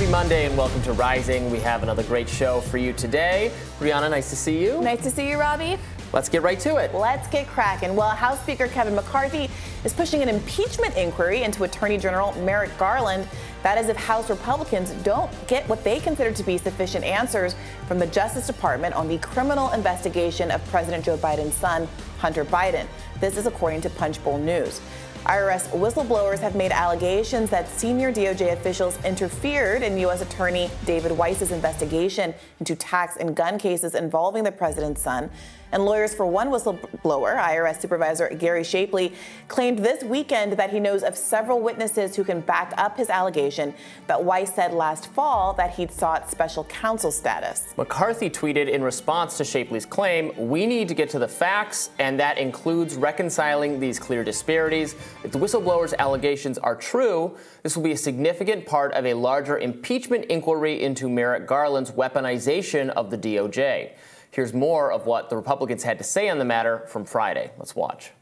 Happy Monday and welcome to Rising. We have another great show for you today. Brianna, nice to see you. Nice to see you, Robbie. Let's get right to it. Let's get cracking. Well, House Speaker Kevin McCarthy is pushing an impeachment inquiry into Attorney General Merrick Garland. That is if House Republicans don't get what they consider to be sufficient answers from the Justice Department on the criminal investigation of President Joe Biden's son, Hunter Biden. This is according to Punchbowl News. IRS whistleblowers have made allegations that senior DOJ officials interfered in U.S. Attorney David Weiss's investigation into tax and gun cases involving the president's son. And lawyers for one whistleblower, IRS Supervisor Gary Shapley, claimed this weekend that he knows of several witnesses who can back up his allegation that Weiss said last fall that he'd sought special counsel status. McCarthy tweeted in response to Shapley's claim, We need to get to the facts, and that includes reconciling these clear disparities. If the whistleblower's allegations are true, this will be a significant part of a larger impeachment inquiry into Merrick Garland's weaponization of the DOJ. Here's more of what the Republicans had to say on the matter from Friday. Let's watch.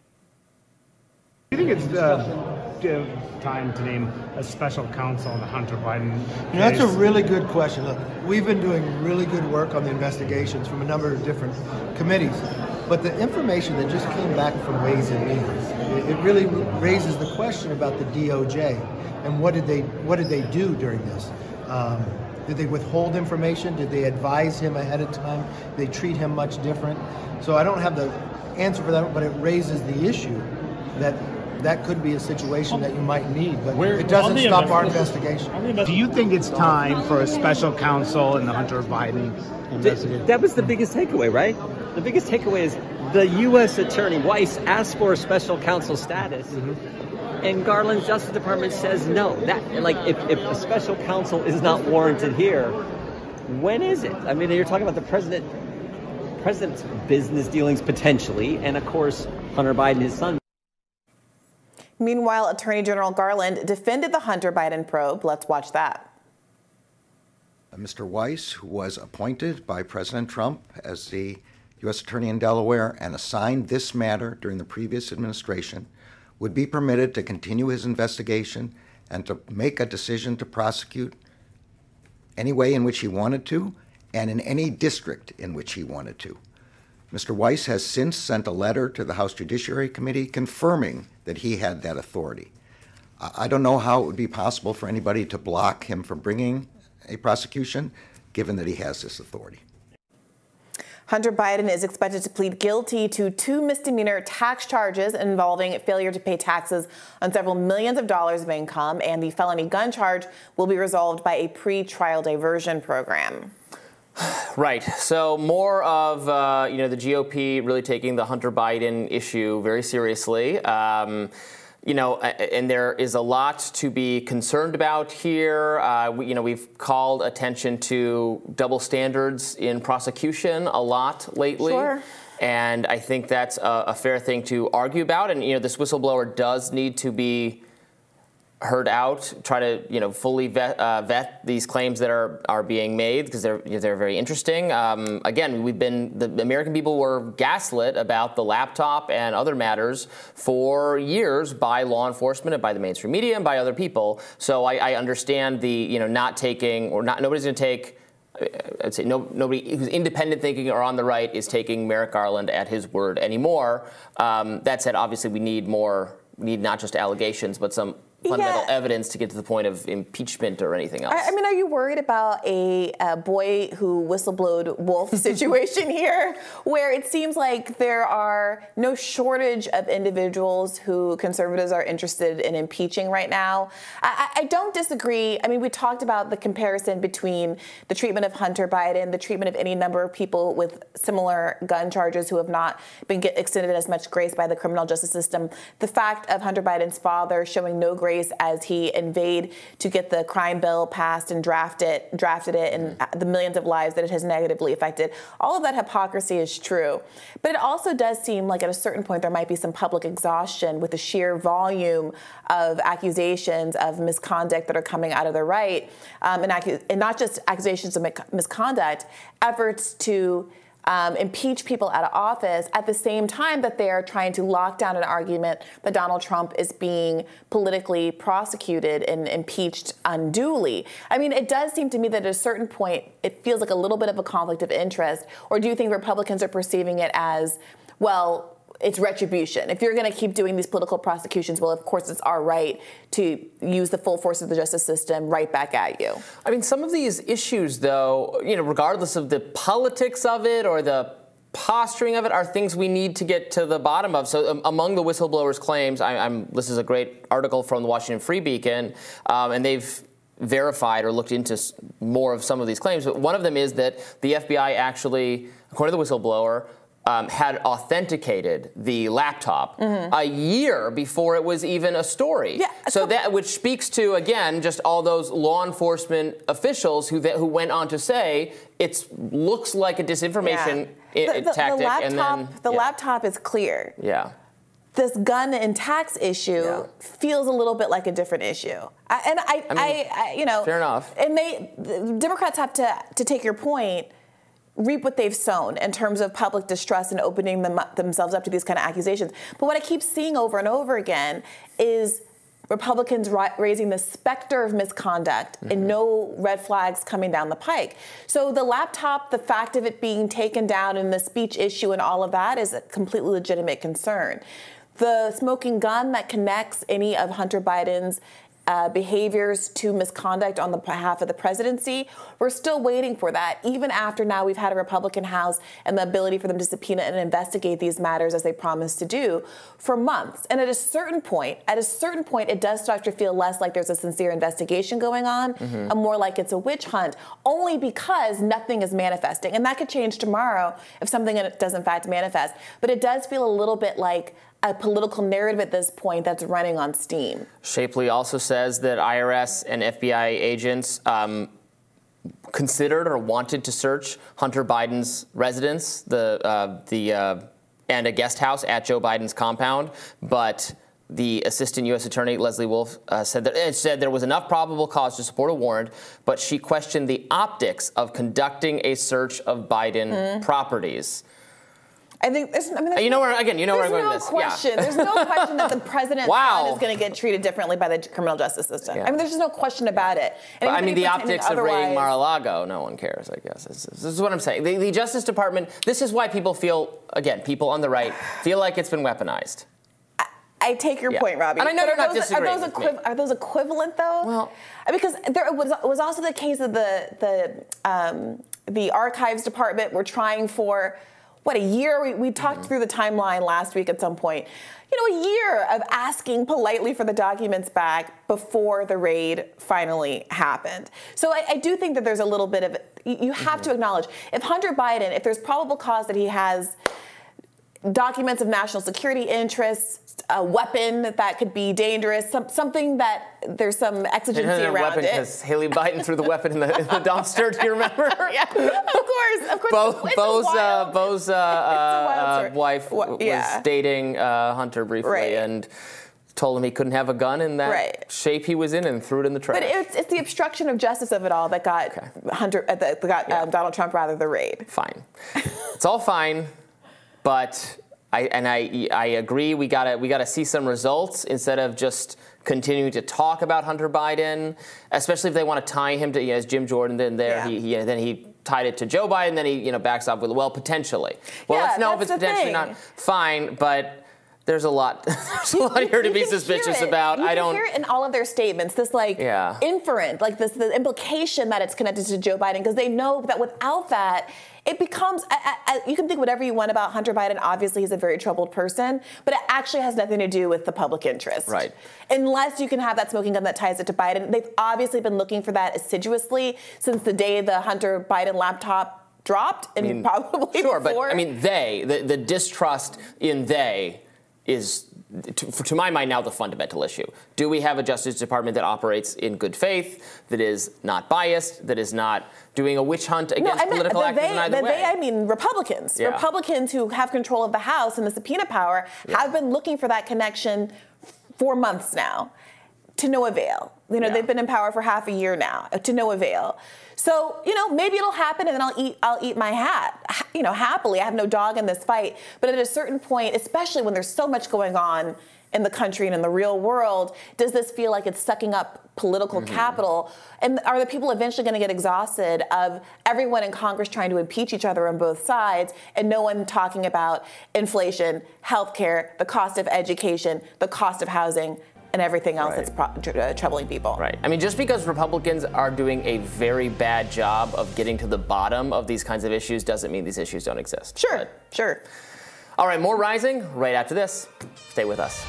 Do you think it's uh, time to name a special counsel on the Hunter Biden? You know, that's a really good question. Look, we've been doing really good work on the investigations from a number of different committees, but the information that just came back from Ways and Means, it really raises the question about the DOJ and what did they what did they do during this. Um, did they withhold information? Did they advise him ahead of time? Did they treat him much different? So I don't have the answer for that, but it raises the issue that that could be a situation that you might need, but Where, it doesn't stop our investigation. Do you think it's time for a special counsel in the Hunter Biden investigation? That was the biggest takeaway, right? The biggest takeaway is the U.S. Attorney Weiss asked for a special counsel status. Mm-hmm and Garland's Justice Department says no. That like if, if a special counsel is not warranted here, when is it? I mean, you're talking about the president, president's business dealings potentially, and of course Hunter Biden, his son. Meanwhile, Attorney General Garland defended the Hunter Biden probe. Let's watch that. Mr. Weiss, who was appointed by President Trump as the U.S. Attorney in Delaware and assigned this matter during the previous administration, would be permitted to continue his investigation and to make a decision to prosecute any way in which he wanted to and in any district in which he wanted to. Mr. Weiss has since sent a letter to the House Judiciary Committee confirming that he had that authority. I don't know how it would be possible for anybody to block him from bringing a prosecution, given that he has this authority. Hunter Biden is expected to plead guilty to two misdemeanor tax charges involving failure to pay taxes on several millions of dollars of income, and the felony gun charge will be resolved by a pre-trial diversion program. Right. So more of uh, you know the GOP really taking the Hunter Biden issue very seriously. Um, you know, and there is a lot to be concerned about here. Uh, we, you know, we've called attention to double standards in prosecution a lot lately. Sure. And I think that's a, a fair thing to argue about. And, you know, this whistleblower does need to be heard out, try to you know fully vet, uh, vet these claims that are are being made because they're they're very interesting. Um, again, we've been the American people were gaslit about the laptop and other matters for years by law enforcement and by the mainstream media and by other people. So I, I understand the you know not taking or not nobody's going to take. Uh, I'd say no, nobody who's independent thinking or on the right is taking Merrick Garland at his word anymore. Um, that said, obviously we need more. We need not just allegations, but some fundamental yeah. evidence to get to the point of impeachment or anything else. I, I mean, are you worried about a, a boy who whistleblowed wolf situation here, where it seems like there are no shortage of individuals who conservatives are interested in impeaching right now? I, I don't disagree. I mean, we talked about the comparison between the treatment of Hunter Biden, the treatment of any number of people with similar gun charges who have not been extended as much grace by the criminal justice system. The fact of Hunter Biden's father showing no grace grace as he invade to get the crime bill passed and drafted drafted it and the millions of lives that it has negatively affected. All of that hypocrisy is true. But it also does seem like at a certain point there might be some public exhaustion with the sheer volume of accusations of misconduct that are coming out of the right, um, and, and not just accusations of misconduct, efforts to um, impeach people out of office at the same time that they're trying to lock down an argument that Donald Trump is being politically prosecuted and impeached unduly. I mean, it does seem to me that at a certain point, it feels like a little bit of a conflict of interest. Or do you think Republicans are perceiving it as, well, it's retribution. If you're going to keep doing these political prosecutions, well, of course, it's our right to use the full force of the justice system right back at you. I mean, some of these issues, though, you know, regardless of the politics of it or the posturing of it, are things we need to get to the bottom of. So, um, among the whistleblowers' claims, I, am this is a great article from the Washington Free Beacon, um, and they've verified or looked into more of some of these claims. But one of them is that the FBI actually, according to the whistleblower, um, had authenticated the laptop mm-hmm. a year before it was even a story. Yeah, so that which speaks to again just all those law enforcement officials who who went on to say it looks like a disinformation yeah. I- the, the, tactic. The laptop, and then, the yeah. laptop is clear. Yeah this gun and tax issue yeah. feels a little bit like a different issue. I, and I, I, mean, I, I, you know, fair enough. And they, the Democrats have to to take your point reap what they've sown in terms of public distrust and opening them up, themselves up to these kind of accusations. But what I keep seeing over and over again is Republicans ri- raising the specter of misconduct mm-hmm. and no red flags coming down the pike. So the laptop, the fact of it being taken down and the speech issue and all of that is a completely legitimate concern. The smoking gun that connects any of Hunter Biden's uh, behaviors to misconduct on the behalf of the presidency. We're still waiting for that, even after now we've had a Republican House and the ability for them to subpoena and investigate these matters as they promised to do for months. And at a certain point, at a certain point, it does start to feel less like there's a sincere investigation going on mm-hmm. and more like it's a witch hunt, only because nothing is manifesting. And that could change tomorrow if something does in fact manifest. But it does feel a little bit like a political narrative at this point that's running on steam. Shapley also says that IRS and FBI agents um, considered or wanted to search Hunter Biden's residence, the uh, the uh, and a guest house at Joe Biden's compound, but the assistant U.S. attorney Lesley Wolf uh, said that it said there was enough probable cause to support a warrant, but she questioned the optics of conducting a search of Biden mm-hmm. properties. I think there's, I mean, you know where again, you know where I'm going no with this. Question. Yeah. There's no question that the president wow. is going to get treated differently by the criminal justice system. Yeah. I mean, there's just no question about it. But, I mean, the optics of raiding Mar-a-Lago, no one cares. I guess this, this is what I'm saying. The, the Justice Department. This is why people feel again, people on the right feel like it's been weaponized. I take your yeah. point, Robbie. And I know but you're not those, disagreeing are those, equi- are those equivalent though? Well, because there was was also the case of the the um, the archives department were trying for what a year we, we talked mm-hmm. through the timeline last week at some point you know a year of asking politely for the documents back before the raid finally happened so i, I do think that there's a little bit of you have mm-hmm. to acknowledge if hunter biden if there's probable cause that he has documents of national security interests a weapon that could be dangerous, some, something that there's some exigency around weapon, it. Because Hallie Biden threw the weapon in the, in the dumpster. Do you remember? yeah, of course, of course. Bo, Bo's uh, Bo's uh, uh, wife yeah. was dating uh, Hunter briefly, right. and told him he couldn't have a gun in that right. shape he was in and threw it in the trash. But it's, it's the obstruction of justice of it all that got okay. Hunter, uh, that got yeah. um, Donald Trump rather the raid. Fine, it's all fine, but I, and I, I agree. We gotta we gotta see some results instead of just continuing to talk about Hunter Biden, especially if they want to tie him to you know, as Jim Jordan. Then there, yeah. he, he, then he tied it to Joe Biden. Then he you know backs off with well potentially. Well, yeah, let's know if it's potentially thing. not fine, but there's a lot. there's a lot here to be suspicious about. You I don't hear it in all of their statements. This like yeah. inferent, like this the implication that it's connected to Joe Biden because they know that without that it becomes I, I, you can think whatever you want about Hunter Biden. Obviously, he's a very troubled person, but it actually has nothing to do with the public interest. Right. Unless you can have that smoking gun that ties it to Biden. They've obviously been looking for that assiduously since the day the Hunter Biden laptop dropped, and I mean, probably sure. before. But I mean, they the, the distrust in they is to, to, my mind now the fundamental issue. Do we have a Justice Department that operates in good faith, that is not biased, that is not doing a witch hunt against no, I mean, political actors they, in either way? They, I mean Republicans. Yeah. Republicans who have control of the House and the subpoena power yeah. have been looking for that connection for months now. to no avail. You know, Yeah. they've been in power for half a year now, to no avail. So, you know, maybe it'll happen and then I'll eat I'll eat my hat. You know, happily. I have no dog in this fight, but at a certain point, especially when there's so much going on in the country and in the real world, does this feel like it's sucking up political mm-hmm. capital? And are the people eventually going to get exhausted of everyone in Congress trying to impeach each other on both sides and no one talking about inflation, healthcare, the cost of education, the cost of housing, and everything else Right. that's pro- tr- uh, troubling people? Right. I mean, just because Republicans are doing a very bad job of getting to the bottom of these kinds of issues doesn't mean these issues don't exist. Sure, But- sure. all right, more rising right after this. Stay with us.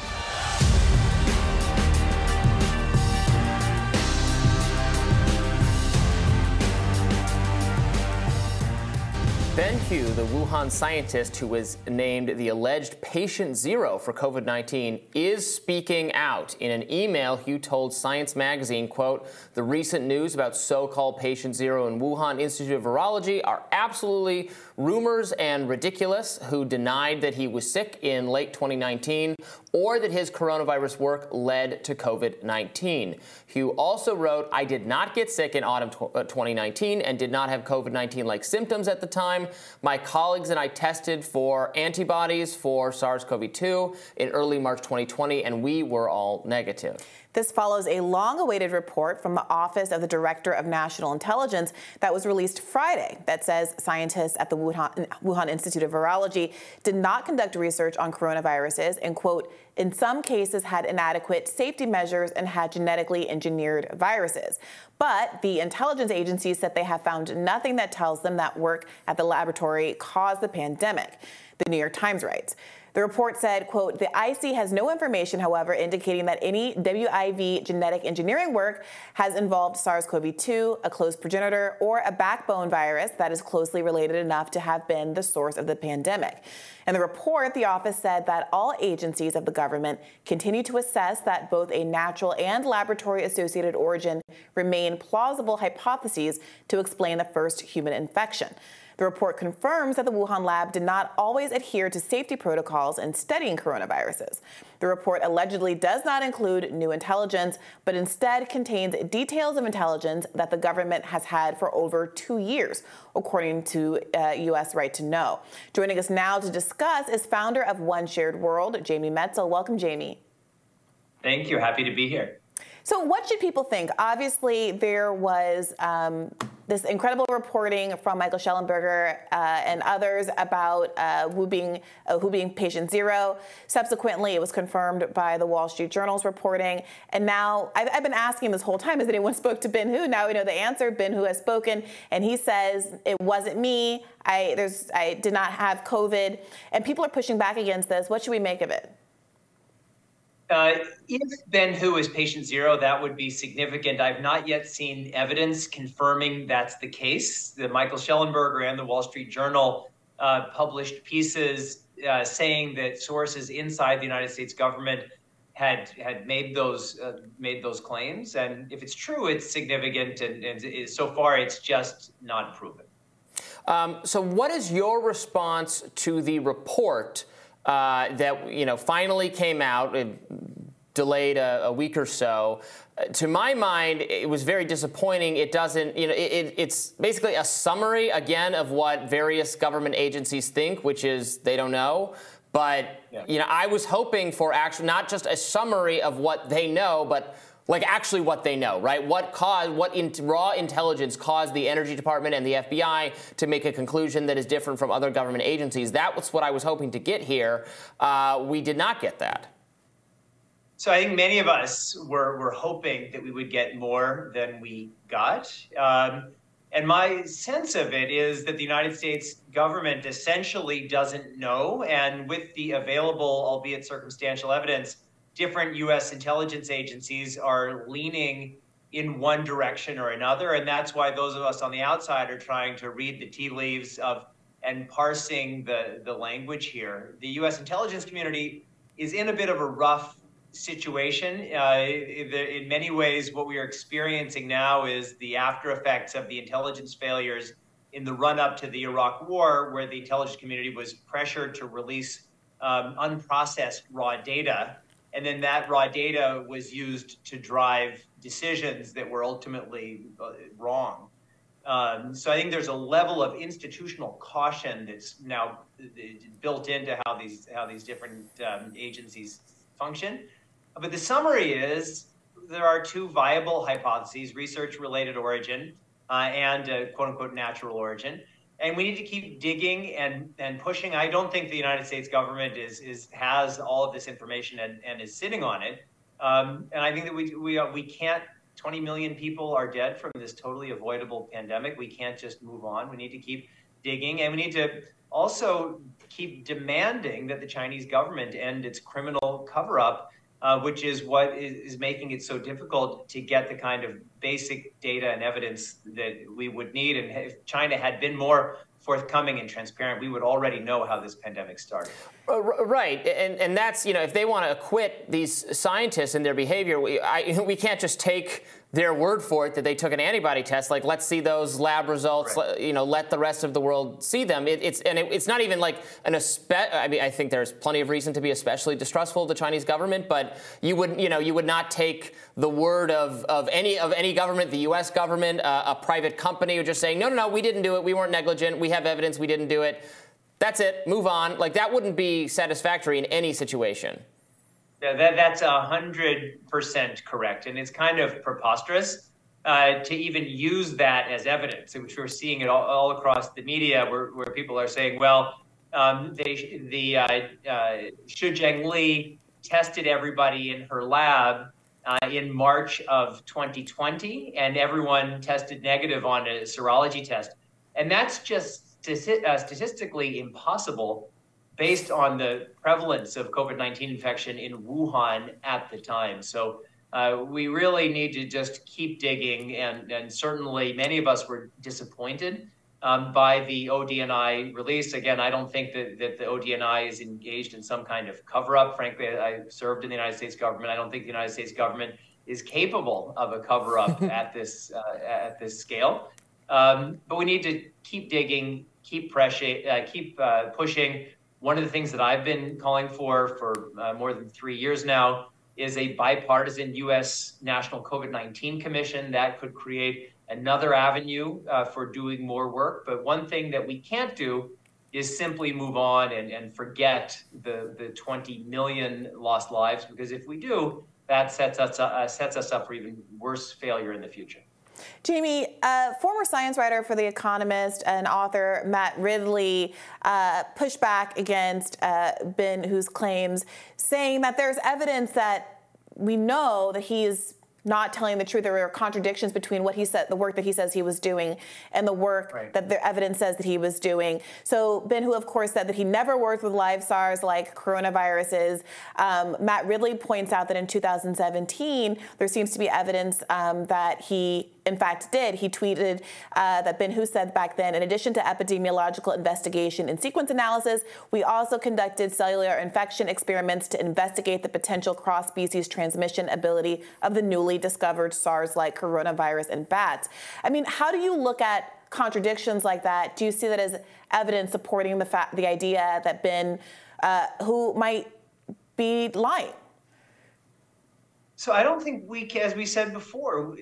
Ben Hu, the Wuhan scientist Hu was named the alleged patient zero for COVID-19, is speaking out. In an email, Hu told Science Magazine, quote, the recent news about so-called patient zero in Wuhan Institute of Virology are absolutely rumors and ridiculous, who denied that he was sick in late 2019 or that his coronavirus work led to COVID 19. Hu also wrote, I did not get sick in autumn tw- uh, 2019 and did not have COVID 19 like symptoms at the time. My colleagues and I tested for antibodies for SARS CoV 2 in early March 2020, and we were all negative. This follows a long awaited report from the Office of the Director of National Intelligence that was released Friday that says scientists at the Wuhan, Wuhan Institute of Virology did not conduct research on coronaviruses and, quote, in some cases had inadequate safety measures and had genetically engineered viruses. But the intelligence agencies said they have found nothing that tells them that work at the laboratory caused the pandemic, the New York Times writes. The report said, quote, the IC has no information, however, indicating that any WIV genetic engineering work has involved SARS-CoV-2, a close progenitor, or a backbone virus that is closely related enough to have been the source of the pandemic. In the report, the office said that all agencies of the government continue to assess that both a natural and laboratory associated origin remain plausible hypotheses to explain the first human infection. The report confirms that the Wuhan lab did not always adhere to safety protocols in studying coronaviruses. The report allegedly does not include new intelligence, but instead contains details of intelligence that the government has had for over two years, according to uh, U.S. Right to Know. Joining us now to discuss is founder of One Shared World, Jamie Metzl. Welcome, Jamie. Thank you. Happy to be here. So, what should people think? Obviously, there was um, this incredible reporting from Michael Shellenberger uh, and others about uh, being uh, being patient zero. Subsequently, it was confirmed by the Wall Street Journal's reporting. And now, I've, I've been asking this whole time: Has anyone spoke to Ben Hu? Now we know the answer. Ben Hu has spoken, and he says it wasn't me. I there's I did not have COVID, and people are pushing back against this. What should we make of it? Uh, if Ben Hu is patient zero, that would be significant. I've not yet seen evidence confirming that's the case. The Michael Shellenberger and the Wall Street Journal uh, published pieces uh, saying that sources inside the United States government had had made those uh, made those claims, and if it's true, it's significant. And, and so far, it's just not proven. Um, so, what is your response to the report uh, that you know finally came out? It delayed a, a week or so. Uh, to my mind, it was very disappointing. It doesn't, you know, it, it, it's basically a summary again of what various government agencies think, which is they don't know. But Yeah. you know, I was hoping for actually not just a summary of what they know, but like actually what they know, right? What caused, what in, raw intelligence caused the Energy Department and the FBI to make a conclusion that is different from other government agencies? That was what I was hoping to get here. Uh, we did not get that. So I think many of us were, were hoping that we would get more than we got. Um, and my sense of it is that the United States government essentially doesn't know. And with the available, albeit circumstantial evidence, different U.S. intelligence agencies are leaning in one direction or another. And that's why those of us on the outside are trying to read the tea leaves of and parsing the, the language here. The U.S. intelligence community is in a bit of a rough situation. Uh, in many ways, what we are experiencing now is the after effects of the intelligence failures in the run up to the Iraq War, where the intelligence community was pressured to release um, unprocessed raw data. And then that raw data was used to drive decisions that were ultimately uh, wrong. Um, so I think there's a level of institutional caution that's now uh, built into how these how these different um, agencies function. But the summary is there are two viable hypotheses: research-related origin uh, and uh, "quote unquote" natural origin. And we need to keep digging and, and pushing. I don't think the United States government is, is has all of this information and, and is sitting on it. Um, and I think that we we uh, we can't 20 million people are dead from this totally avoidable pandemic. We can't just move on. We need to keep digging, and we need to also keep demanding that the Chinese government end its criminal cover up, uh, which is what is, is, making it so difficult to get the kind of basic data and evidence that we would need. And if China had been more forthcoming and transparent, we would already know how this pandemic started. Uh, right, and and that's you know if they want to acquit these scientists and their behavior, we I, we can't just take their word for it that they took an antibody test. Like let's see those lab results. Right. Let, you know, let the rest of the world see them. It, it's and it, it's not even like an espe- I mean, I think there's plenty of reason to be especially distrustful of the Chinese government, but you would you know you would not take the word of, of any of any government, the U.S. government, uh, a private company, who just saying no, no, no, we didn't do it. We weren't negligent. We have evidence. We didn't do it. That's it. Move on. Like that wouldn't be satisfactory in any situation. That, that's a hundred percent correct, and it's kind of preposterous uh, to even use that as evidence, which we're seeing it all, all across the media, where, where people are saying, "Well, um, they, the uh, uh, Zhengli tested everybody in her lab uh, in March of 2020, and everyone tested negative on a serology test, and that's just uh, statistically impossible based on the prevalence of COVID 19 infection in Wuhan at the time. So uh, we really need to just keep digging, and, and certainly many of us were disappointed um, by the ODNI release. Again, I don't think that, that the ODNI is engaged in some kind of cover up. Frankly, I served in the United States government. I don't think the United States government is capable of a cover up at this uh, at this scale. Um, but we need to keep digging, keep pressure, uh, keep uh, pushing. One of the things that I've been calling for for uh, more than three years now is a bipartisan U.S. National COVID 19 Commission that could create another avenue uh, for doing more work. But one thing that we can't do is simply move on and, and forget the, the 20 million lost lives, because if we do, that sets us, uh, sets us up for even worse failure in the future. Jamie, uh, former science writer for The Economist and author Matt Ridley uh, pushed back against uh, Ben Hu's claims, saying that there's evidence that we know that he's not telling the truth. There are contradictions between what he said, the work that he says he was doing, and the work right. that the evidence says that he was doing. So Ben Hu, of course, said that he never worked with live SARS like coronaviruses. Um, Matt Ridley points out that in 2017, there seems to be evidence um, that he in fact did. He tweeted uh, that Ben Hu said back then, in addition to epidemiological investigation and sequence analysis, we also conducted cellular infection experiments to investigate the potential cross-species transmission ability of the newly discovered SARS-like coronavirus in bats. I mean, how do you look at contradictions like that? Do you see that as evidence supporting the fact, the idea that Ben uh, Hu might be lying? So I don't think we, as we said before,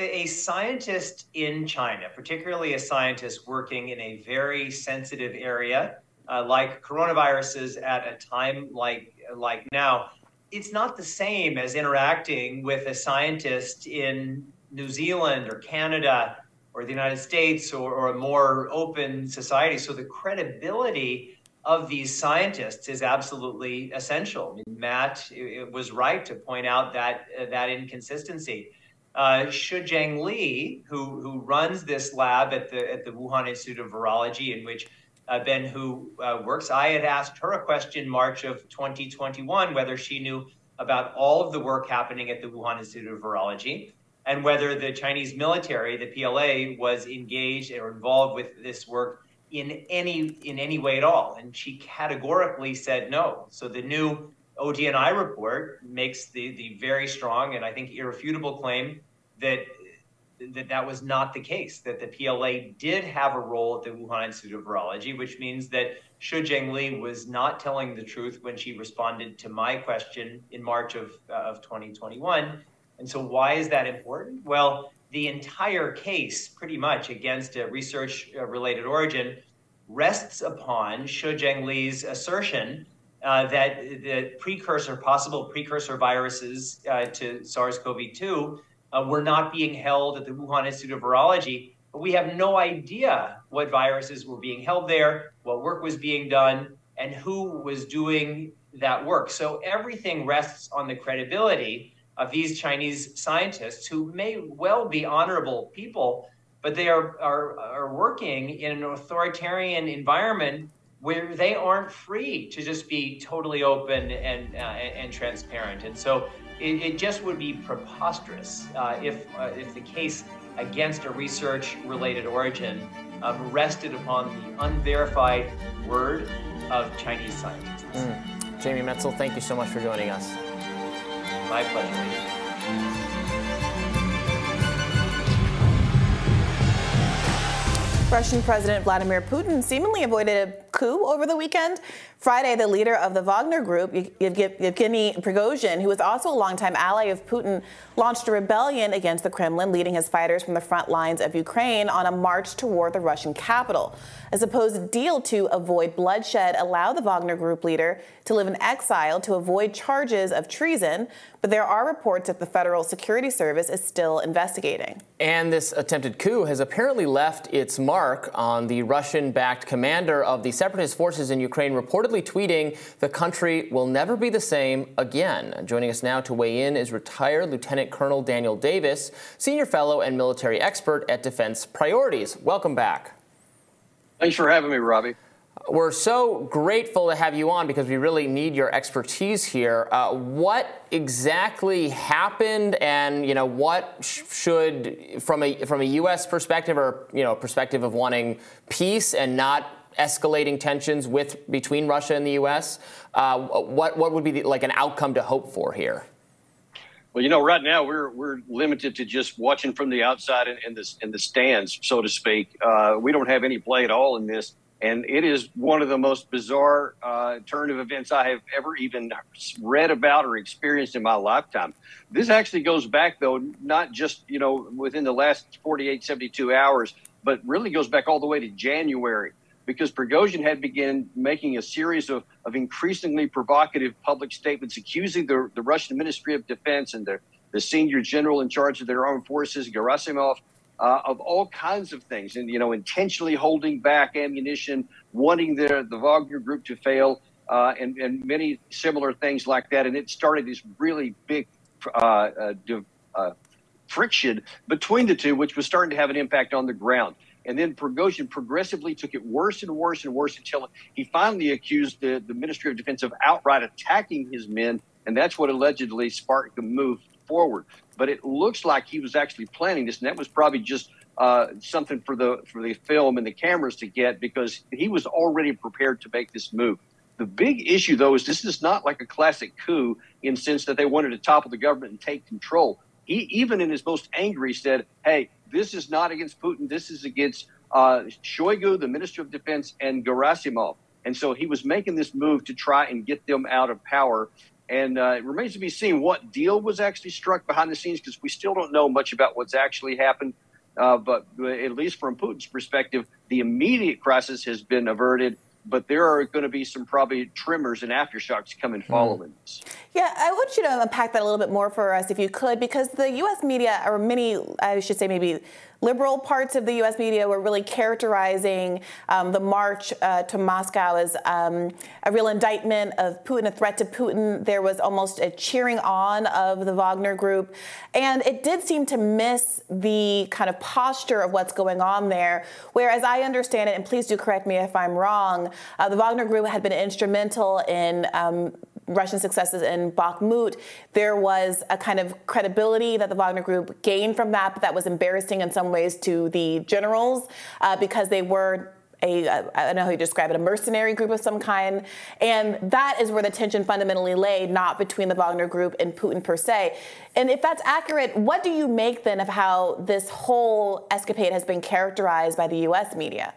a scientist in China, particularly a scientist working in a very sensitive area uh, like coronaviruses at a time like like now, it's not the same as interacting with a scientist in New Zealand or Canada or the United States or, or a more open society. So the credibility of these scientists is absolutely essential. I mean, Matt was right to point out that uh, that inconsistency uh, Shi Zhengli, who, who runs this lab at the, at the Wuhan Institute of Virology, in which uh, Ben Hu uh, works, I had asked her a question March of 2021 whether she knew about all of the work happening at the Wuhan Institute of Virology and whether the Chinese military, the PLA, was engaged or involved with this work in any in any way at all. And she categorically said no. So the new ODNI report makes the, the very strong and I think irrefutable claim that that that was not the case, that the PLA did have a role at the Wuhan Institute of Virology, which means that Shi Zhengli was not telling the truth when she responded to my question in March of, uh, of 2021. And so, why is that important? Well, the entire case, pretty much against a research related origin, rests upon Shi Zhengli's assertion uh, that the precursor, possible precursor viruses uh, to SARS CoV 2 uh, were not being held at the Wuhan Institute of Virology. But we have no idea what viruses were being held there, what work was being done, and who was doing that work. So everything rests on the credibility of these Chinese scientists who may well be honorable people, but they are, are, are working in an authoritarian environment where they aren't free to just be totally open and, uh, and transparent. And so it, it, just would be preposterous uh, if, uh, if the case against a research related origin um, rested upon the unverified word of Chinese scientists. Mm. Jamie Metzl, thank you so much for joining us. My pleasure. Russian President Vladimir Putin seemingly avoided a coup over the weekend. Friday, the leader of the Wagner Group, Yevgeny Prigozhin, who was also a longtime ally of Putin, launched a rebellion against the Kremlin, leading his fighters from the front lines of Ukraine on a march toward the Russian capital. A supposed deal to avoid bloodshed allowed the Wagner Group leader to live in exile to avoid charges of treason, but there are reports that the Federal Security Service is still investigating. And this attempted coup has apparently left its mark on the Russian backed commander of the separatist forces in Ukraine, reportedly tweeting, The country will never be the same again. Joining us now to weigh in is retired Lieutenant Colonel Daniel Davis, senior fellow and military expert at Defense Priorities. Welcome back. Thanks for having me, Robbie. We're so grateful to have you on because we really need your expertise here. Uh, what exactly happened, and you know what sh- should, from a from a U.S. perspective or you know perspective of wanting peace and not escalating tensions with between Russia and the U.S. Uh, what what would be the, like an outcome to hope for here? Well, you know, right now we're we're limited to just watching from the outside in, in the in the stands, so to speak. Uh, we don't have any play at all in this, and it is one of the most bizarre uh, turn of events I have ever even read about or experienced in my lifetime. This actually goes back, though, not just you know within the last 48, 72 hours, but really goes back all the way to January because Prigozhin had begun making a series of, of increasingly provocative public statements accusing the, the Russian Ministry of Defense and the, the senior general in charge of their armed forces, Gerasimov, uh, of all kinds of things, and you know, intentionally holding back ammunition, wanting the the Wagner group to fail, uh, and and many similar things like that. And it started this really big uh, uh, uh friction between the two, which was starting to have an impact on the ground. And then Prigozhin progressively took it worse and worse and worse until he finally accused the, the Ministry of Defense of outright attacking his men. And that's what allegedly sparked the move forward. But it looks like he was actually planning this, and that was probably just uh, something for the for the film and the cameras to get because he was already prepared to make this move. The big issue, though, is this is not like a classic coup in the sense that they wanted to topple the government and take control. He, even in his most angry, said, "Hey, this is not against Putin. This is against uh, Shoigu, the Minister of Defense, and Gerasimov. And so he was making this move to try and get them out of power. And uh, it remains to be seen what deal was actually struck behind the scenes because we still don't know much about what's actually happened. Uh, but at least from Putin's perspective, the immediate crisis has been averted but there are going to be some probably tremors and aftershocks coming hmm. following this. Yeah, I want you to unpack that a little bit more for us if you could, because the U.S. media, or many, I should say maybe liberal parts of the U.S. media were really characterizing um, the march uh, to Moscow as um, a real indictment of Putin, a threat to Putin. There was almost a cheering on of the Wagner group. And it did seem to miss the kind of posture of what's going on there. Whereas I understand it, and please do correct me if I'm wrong, uh, the Wagner group had been instrumental in um, Russian successes in Bakhmut, there was a kind of credibility that the Wagner Group gained from that, but that was embarrassing in some ways to the generals uh, because they were a I don't know how you describe it, a mercenary group of some kind. And that is where the tension fundamentally lay, not between the Wagner group and Putin per se. And if that's accurate, what do you make then of how this whole escapade has been characterized by the U.S. media?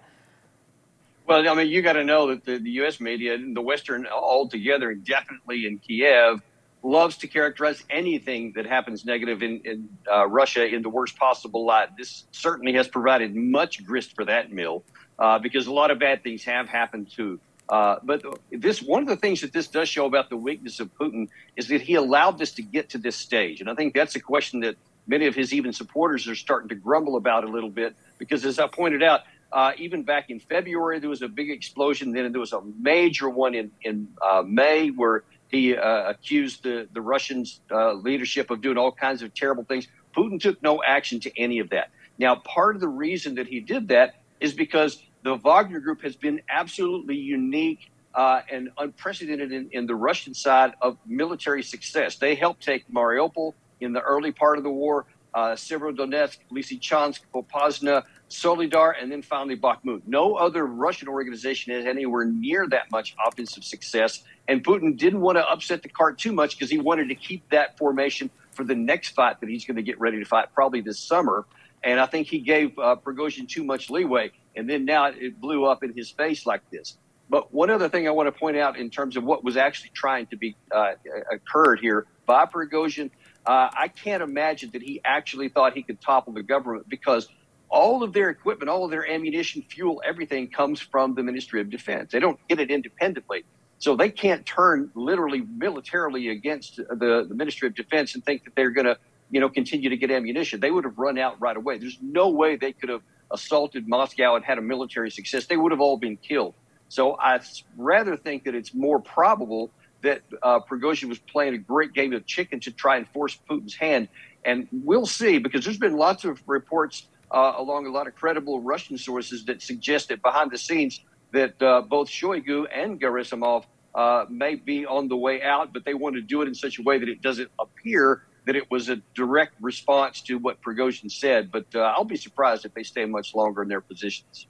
Well, I mean, you got to know that the, the U.S. media and the Western altogether, and definitely in Kiev, loves to characterize anything that happens negative in, in uh, Russia in the worst possible light. This certainly has provided much grist for that mill uh, because a lot of bad things have happened too. Uh, but this one of the things that this does show about the weakness of Putin is that he allowed this to get to this stage, and I think that's a question that many of his even supporters are starting to grumble about a little bit because, as I pointed out, uh, even back in February, there was a big explosion. Then there was a major one in in uh, May where he uh, accused the the Russians uh, leadership of doing all kinds of terrible things. Putin took no action to any of that. Now, part of the reason that he did that is because the Wagner Group has been absolutely unique uh, and unprecedented in, in the Russian side of military success. They helped take Mariupol in the early part of the war, uh, Severodonetsk, Lysychansk, Popasna, Soledar, and then finally Bakhmut. No other Russian organization has anywhere near that much offensive success. And Putin didn't want to upset the cart too much because he wanted to keep that formation for the next fight that he's going to get ready to fight, probably this summer. And I think he gave uh, Prigozhin too much leeway. And then now it blew up in his face like this. But one other thing I want to point out in terms of what was actually trying to be uh, occurred here by Prigozhin, uh, I can't imagine that he actually thought he could topple the government because all of their equipment, all of their ammunition, fuel, everything comes from the Ministry of Defense. They don't get it independently. So they can't turn literally militarily against the, the Ministry of Defense and think that they're going to, you know, continue to get ammunition. They would have run out right away. There's no way they could have assaulted Moscow and had a military success. They would have all been killed. So I rather think that it's more probable that uh, Prigozhin was playing a great game of chicken to try and force Putin's hand. And we'll see, because there's been lots of reports uh, along a lot of credible Russian sources that suggest that behind the scenes that uh, both Shoigu and Gerasimov uh, may be on the way out, but they want to do it in such a way that it doesn't appear that it was a direct response to what Prigozhin said. But uh, I'll be surprised if they stay much longer in their positions.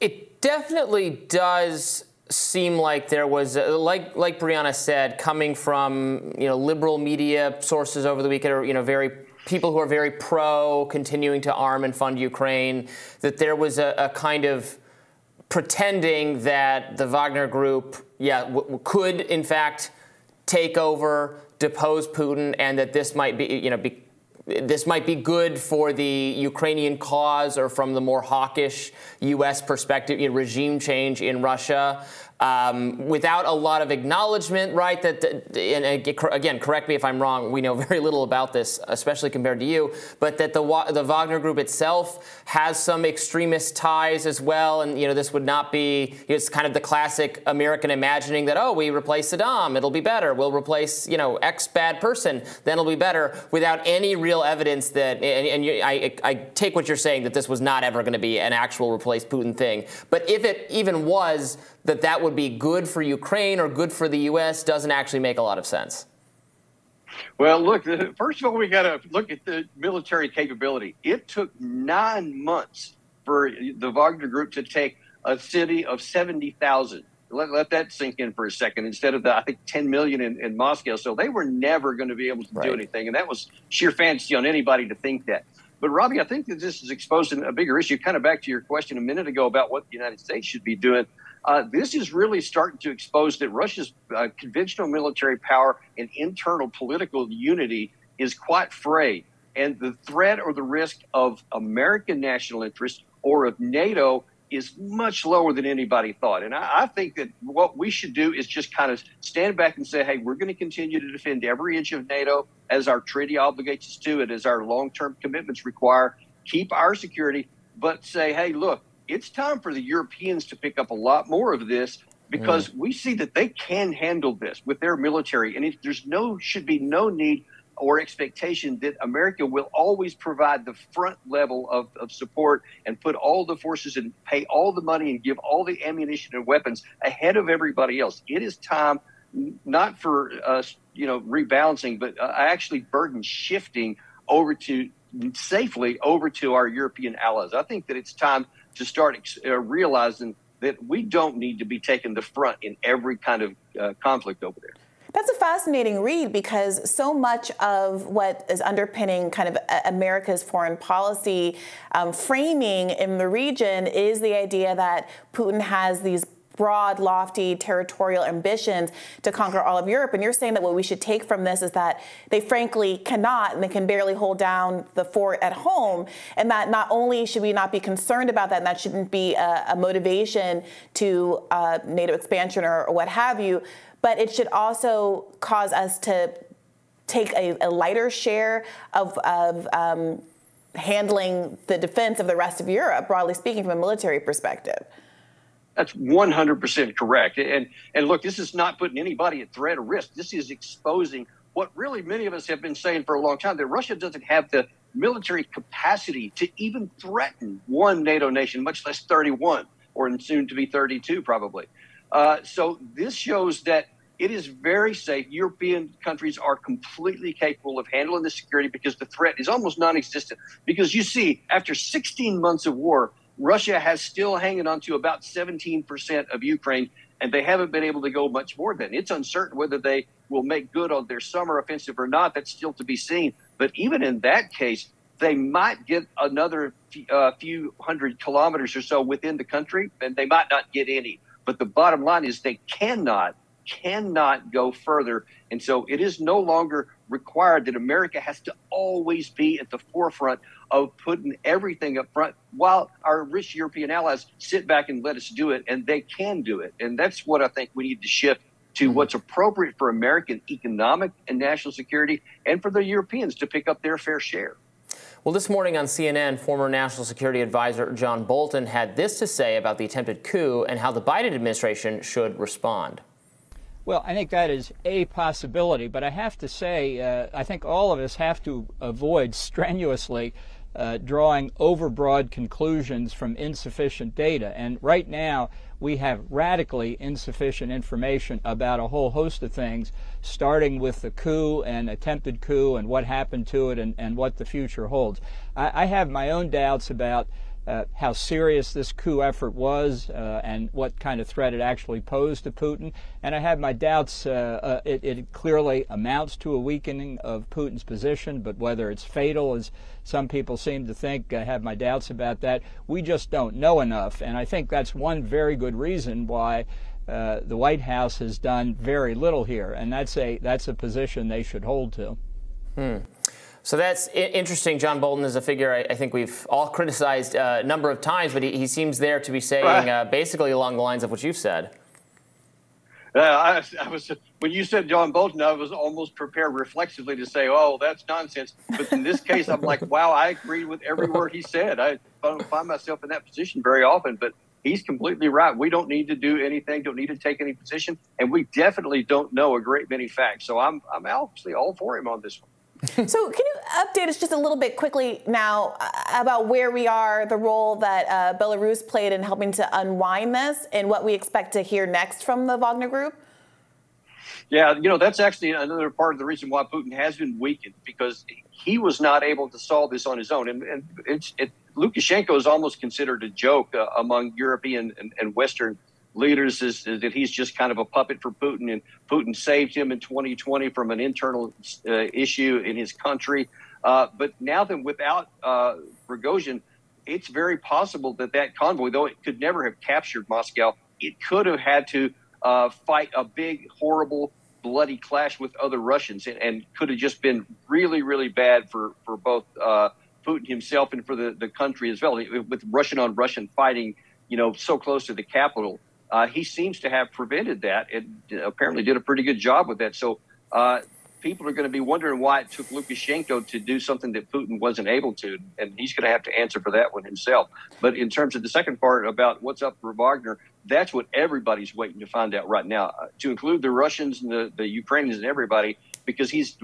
It definitely does seem like there was, uh, like like Brianna said, coming from you know liberal media sources over the weekend, or you know very people who are very pro continuing to arm and fund Ukraine, that there was a, a kind of pretending that the Wagner Group, yeah, w- could in fact take over, depose Putin, and that this might be, you know, be, this might be good for the Ukrainian cause or from the more hawkish U.S. perspective, you know, regime change in Russia um, without a lot of acknowledgement, right? That, and again, correct me if I'm wrong. We know very little about this, especially compared to you. But that the the Wagner Group itself has some extremist ties as well, and you know this would not be. It's kind of the classic American imagining that oh, we replace Saddam, it'll be better. We'll replace you know X bad person, then it'll be better, without any real evidence that. And, and you, I, I take what you're saying that this was not ever going to be an actual replace Putin thing. But if it even was, that that would be good for Ukraine or good for the U.S. doesn't actually make a lot of sense. Well, look, first of all, we got to look at the military capability. It took nine months for the Wagner Group to take a city of 70,000. Let, let that sink in for a second instead of the, I think, 10 million in, in Moscow. So they were never going to be able to right. do anything. And that was sheer fantasy on anybody to think that. But Robbie, I think that this is exposing a bigger issue. Kind of back to your question a minute ago about what the United States should be doing. Uh, this is really starting to expose that Russia's uh, conventional military power and internal political unity is quite frayed. And the threat or the risk of American national interest or of NATO is much lower than anybody thought. And I, I, think that what we should do is just kind of stand back and say, hey, we're going to continue to defend every inch of NATO as our treaty obligates us to and as our long term commitments require, keep our security, but say, hey, look, it's time for the Europeans to pick up a lot more of this because mm. we see that they can handle this with their military, and it, there's no should be no need or expectation that America will always provide the front level of, of support and put all the forces and pay all the money and give all the ammunition and weapons ahead of everybody else. It is time not for us, you know, rebalancing, but uh, actually burden shifting over to safely over to our European allies. I think that it's time to start uh, realizing that we don't need to be taking the front in every kind of uh, conflict over there. That's a fascinating read because so much of what is underpinning kind of America's foreign policy um, framing in the region is the idea that Putin has these broad, lofty territorial ambitions to conquer all of Europe. And you're saying that what we should take from this is that they frankly cannot and they can barely hold down the fort at home. And that not only should we not be concerned about that, and that shouldn't be a, a motivation to uh, NATO expansion or, or what have you, but it should also cause us to take a, a lighter share of, of um, handling the defense of the rest of Europe, broadly speaking, from a military perspective. That's 100% correct. And, and look, this is not putting anybody at threat or risk. This is exposing what really many of us have been saying for a long time that Russia doesn't have the military capacity to even threaten one NATO nation, much less 31 or soon to be 32, probably. Uh, so this shows that it is very safe. European countries are completely capable of handling the security because the threat is almost non existent. Because you see, after 16 months of war, Russia has still hanging on to about 17% of Ukraine, and they haven't been able to go much more than. It's uncertain whether they will make good on their summer offensive or not. That's still to be seen. But even in that case, they might get another uh, few hundred kilometers or so within the country, and they might not get any. But the bottom line is they cannot, cannot go further. And so it is no longer required that America has to always be at the forefront of putting everything up front while our rich European allies sit back and let us do it, and they can do it. And that's what I think we need to shift to mm-hmm. what's appropriate for American economic and national security and for the Europeans to pick up their fair share. Well, this morning on CNN, former National Security Advisor John Bolton had this to say about the attempted coup and how the Biden administration should respond. Well, I think that is a possibility, but I have to say, uh, I think all of us have to avoid strenuously uh, drawing overbroad conclusions from insufficient data. And right now, we have radically insufficient information about a whole host of things, starting with the coup and attempted coup and what happened to it and, and what the future holds. I, I have my own doubts about uh, how serious this coup effort was uh, and what kind of threat it actually posed to Putin. And I have my doubts. Uh, uh it, it, clearly amounts to a weakening of Putin's position, but whether it's fatal, as some people seem to think, I have my doubts about that. We just don't know enough. And I think that's one very good reason why. Uh, the White House has done very little here, and that's a that's a position they should hold to. Hmm. So that's interesting. John Bolton is a figure I, I think we've all criticized uh, a number of times, but he, he seems there to be saying uh, basically along the lines of what you've said. Uh, I, I, was when you said John Bolton, I was almost prepared reflexively to say, "Oh, that's nonsense." But in this case, I'm like, "Wow, I agree with every word he said." I don't find myself in that position very often, but he's completely right. We don't need to do anything, don't need to take any position, and we definitely don't know a great many facts. So I'm I'm obviously all for him on this one so, can you update us just a little bit quickly now uh, about where we are, the role that uh, Belarus played in helping to unwind this, and what we expect to hear next from the Wagner Group? Yeah, you know, that's actually another part of the reason why Putin has been weakened because he was not able to solve this on his own. And, and it, Lukashenko is almost considered a joke uh, among European and, and Western leaders is, is, that he's just kind of a puppet for Putin, and Putin saved him in 2020 from an internal uh, issue in his country. Uh, but now that without uh, it's very possible that that convoy, though it could never have captured Moscow, it could have had to uh, fight a big, horrible, bloody clash with other Russians, and, and, could have just been really, really bad for for both uh, Putin himself and for the, the country as well. With Russian on Russian fighting, you know, so close to the capital uh, he seems to have prevented that and apparently did a pretty good job with that. So uh, people are going to be wondering why it took Lukashenko to do something that Putin wasn't able to, and he's going to have to answer for that one himself. But in terms of the second part about what's up for Wagner, that's what everybody's waiting to find out right now, uh, to include the Russians and the, the Ukrainians and everybody, because he's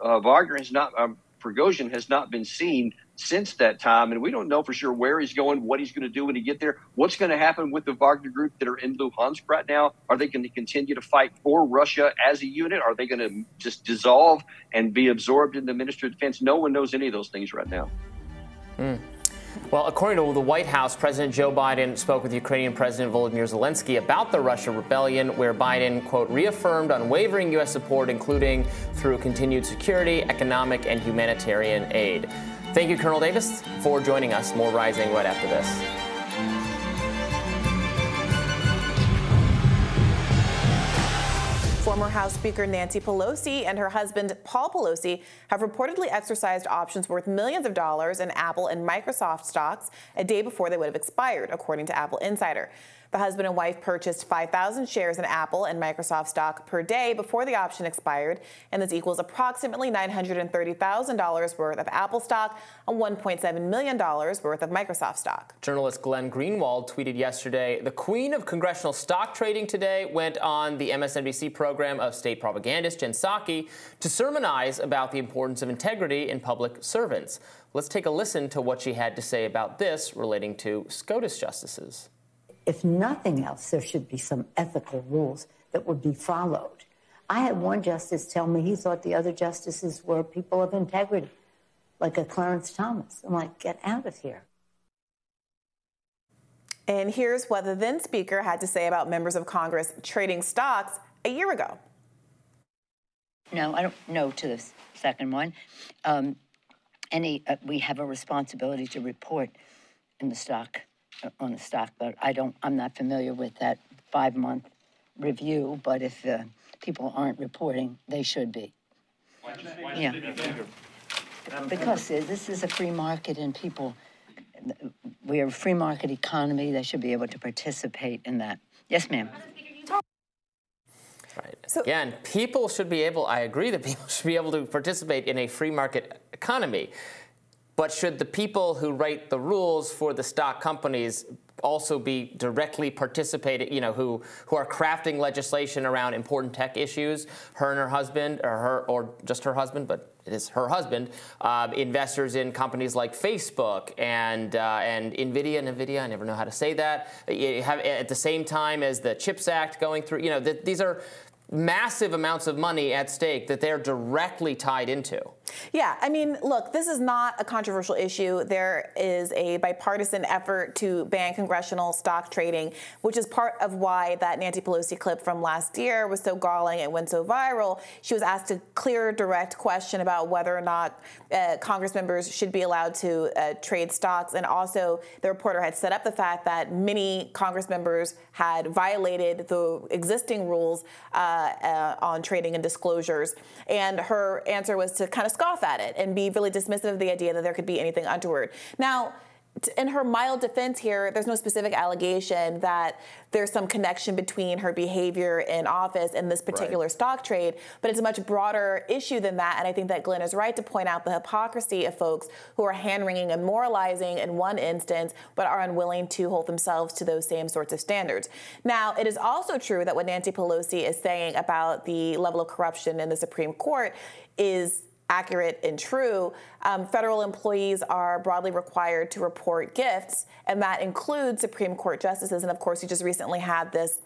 uh, Wagner has not, um, Prigozhin has not been seen since that time, and we don't know for sure where he's going, what he's going to do when he get there, what's going to happen with the Wagner group that are in Luhansk right now. Are they going to continue to fight for Russia as a unit? Are they going to just dissolve and be absorbed in the Ministry of Defense? No one knows any of those things right now. Mm. Well, according to the White House, President Joe Biden spoke with Ukrainian President Volodymyr Zelensky about the Russia rebellion, where Biden, quote, reaffirmed unwavering U.S. support, including through continued security, economic, and humanitarian aid. Thank you, Colonel Davis, for joining us. More Rising right after this. Former House Speaker Nancy Pelosi and her husband Paul Pelosi have reportedly exercised options worth millions of dollars in Apple and Microsoft stocks a day before they would have expired, according to Apple Insider. The husband and wife purchased 5,000 shares in Apple and Microsoft stock per day before the option expired, and this equals approximately $930,000 worth of Apple stock and $1.7 million worth of Microsoft stock. Journalist Glenn Greenwald tweeted yesterday The queen of congressional stock trading today went on the MSNBC program of state propagandist Jen Psaki to sermonize about the importance of integrity in public servants. Let's take a listen to what she had to say about this relating to SCOTUS justices if nothing else, there should be some ethical rules that would be followed. I had one justice tell me he thought the other justices were people of integrity, like a Clarence Thomas. I'm like, get out of here. And here's what the then Speaker had to say about members of Congress trading stocks a year ago. No, I don't know to the second one. Um, any, uh, we have a responsibility to report in the stock on the stock, but I don't, I'm not familiar with that five-month review, but if uh, people aren't reporting, they should be. Yeah. Because uh, this is a free market and people, we are a free market economy, they should be able to participate in that. Yes, ma'am. Right. So, Again, people should be able, I agree that people should be able to participate in a free market economy. But should the people who write the rules for the stock companies also be directly participating, you know, who, who are crafting legislation around important tech issues, her and her husband, or her, or just her husband, but it is her husband, uh, investors in companies like Facebook and uh, and Nvidia, Nvidia, I never know how to say that. Have, at the same time as the Chips Act going through, you know, th- these are massive amounts of money at stake that they're directly tied into. Yeah, I mean, look, this is not a controversial issue. There is a bipartisan effort to ban congressional stock trading, which is part of why that Nancy Pelosi clip from last year was so galling and went so viral. She was asked a clear, direct question about whether or not uh, Congress members should be allowed to uh, trade stocks. And also, the reporter had set up the fact that many Congress members had violated the existing rules. Uh, uh, on trading and disclosures. And her answer was to kind of scoff at it and be really dismissive of the idea that there could be anything untoward. Now, in her mild defense here, there's no specific allegation that there's some connection between her behavior in office and this particular right. stock trade, but it's a much broader issue than that. And I think that Glenn is right to point out the hypocrisy of folks who are hand wringing and moralizing in one instance, but are unwilling to hold themselves to those same sorts of standards. Now, it is also true that what Nancy Pelosi is saying about the level of corruption in the Supreme Court is accurate and true, um, federal employees are broadly required to report gifts, and that includes Supreme Court justices. And of course, you just recently had this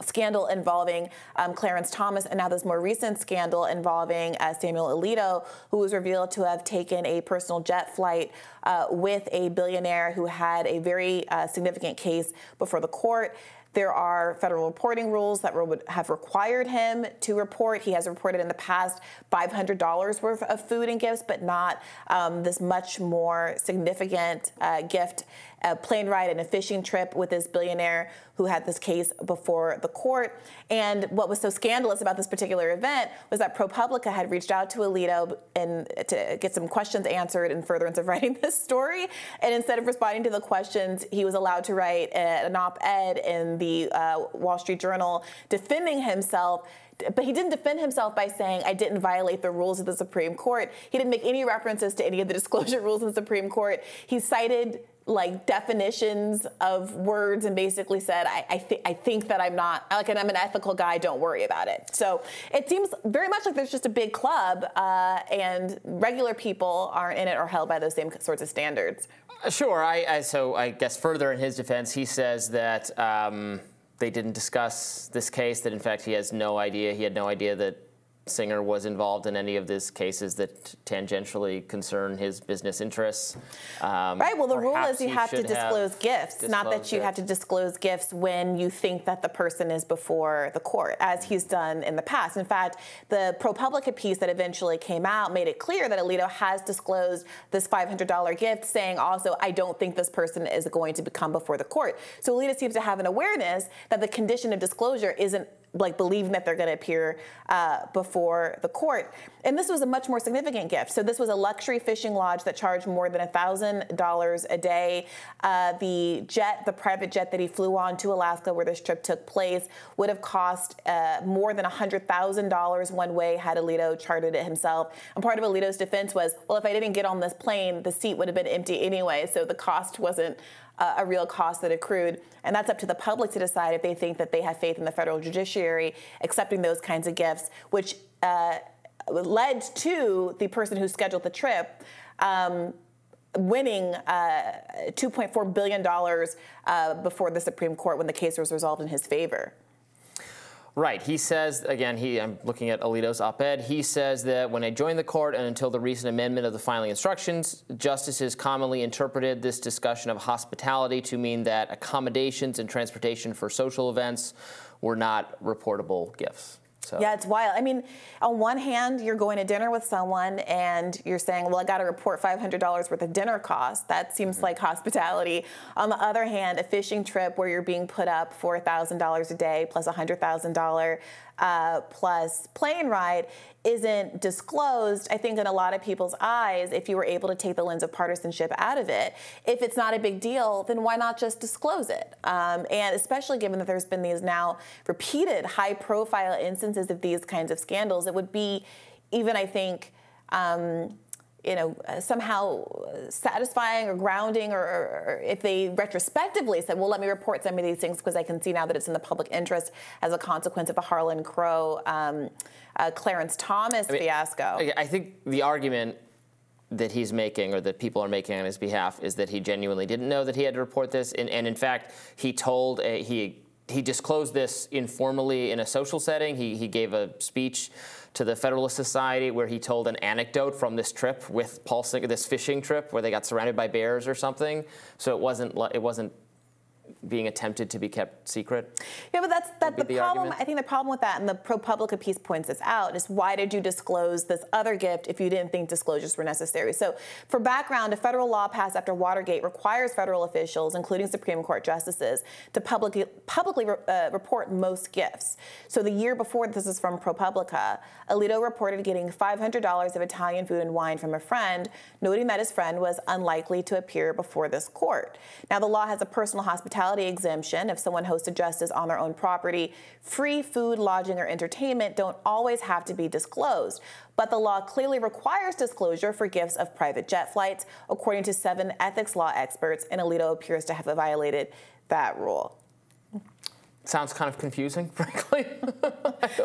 scandal involving um, Clarence Thomas, and now this more recent scandal involving uh, Samuel Alito, who was revealed to have taken a personal jet flight uh, with a billionaire who had a very uh, significant case before the court. There are federal reporting rules that would have required him to report. He has reported in the past $500 worth of food and gifts, but not um, this much more significant uh, gift a plane ride and a fishing trip with this billionaire who had this case before the court. And what was so scandalous about this particular event was that ProPublica had reached out to Alito and to get some questions answered in furtherance of writing this story. And instead of responding to the questions, he was allowed to write an op-ed in the uh, Wall Street Journal defending himself but he didn't defend himself by saying, I didn't violate the rules of the Supreme Court. He didn't make any references to any of the disclosure rules in the Supreme Court. He cited like definitions of words and basically said, I, I, th- I think that I'm not, like, and I'm an ethical guy, don't worry about it. So it seems very much like there's just a big club uh, and regular people aren't in it or held by those same sorts of standards. Sure. I, I, so I guess further in his defense, he says that um, they didn't discuss this case, that in fact he has no idea, he had no idea that Singer was involved in any of these cases that tangentially concern his business interests. Um, right. Well, the rule is you have to disclose have gifts, not that you have to disclose gifts when you think that the person is before the court, as he's done in the past. In fact, the ProPublica piece that eventually came out made it clear that Alito has disclosed this $500 gift, saying also, I don't think this person is going to come before the court. So Alito seems to have an awareness that the condition of disclosure isn't like believing that they're going to appear uh, before the court. And this was a much more significant gift. So this was a luxury fishing lodge that charged more than $1,000 a day. Uh, the jet, the private jet that he flew on to Alaska where this trip took place, would have cost uh, more than $100,000 one way had Alito chartered it himself. And part of Alito's defense was, well, if I didn't get on this plane, the seat would have been empty anyway, so the cost wasn't a real cost that accrued. And that's up to the public to decide if they think that they have faith in the federal judiciary accepting those kinds of gifts, which uh, led to the person who scheduled the trip. Um, winning uh, $2.4 billion uh, before the Supreme Court when the case was resolved in his favor. Right. He says, again, he, I'm looking at Alito's op ed. He says that when I joined the court and until the recent amendment of the filing instructions, justices commonly interpreted this discussion of hospitality to mean that accommodations and transportation for social events were not reportable gifts. So. Yeah, it's wild. I mean, on one hand, you're going to dinner with someone and you're saying, well, I got to report $500 worth of dinner costs. That seems mm-hmm. like hospitality. On the other hand, a fishing trip where you're being put up for $1,000 a day plus a $100,000 uh, plus plane ride isn't disclosed, I think, in a lot of people's eyes, if you were able to take the lens of partisanship out of it. If it's not a big deal, then why not just disclose it? Um, and especially given that there's been these now repeated high profile instances of these kinds of scandals, it would be even, I think, um, you know, uh, somehow satisfying or grounding, or, or, if they retrospectively said, well, let me report some of these things because I can see now that it's in the public interest as a consequence of the Harlan Crow, um, uh, Clarence Thomas I mean, fiasco. I think the argument that he's making or that people are making on his behalf is that he genuinely didn't know that he had to report this. And, and in fact, he told, a, he, he disclosed this informally in a social setting. He, he gave a speech to the Federalist Society where he told an anecdote from this trip with Paul Singer, this fishing trip where they got surrounded by bears or something. So it wasn't, it wasn't being attempted to be kept secret. Yeah, but that's that's the, the problem. argument. I think the problem with that, and the ProPublica piece points this out, is why did you disclose this other gift if you didn't think disclosures were necessary? So, for background, a federal law passed after Watergate requires federal officials, including Supreme Court justices, to publicly publicly uh, report most gifts. So, the year before, this is from ProPublica, Alito reported getting $500 of Italian food and wine from a friend, noting that his friend was unlikely to appear before this court. Now, the law has a personal hospitality exemption if someone hosted justice on their own property. Free food, lodging, or entertainment don't always have to be disclosed. But the law clearly requires disclosure for gifts of private jet flights, according to seven ethics law experts, and Alito appears to have violated that rule. Sounds kind of confusing, frankly. All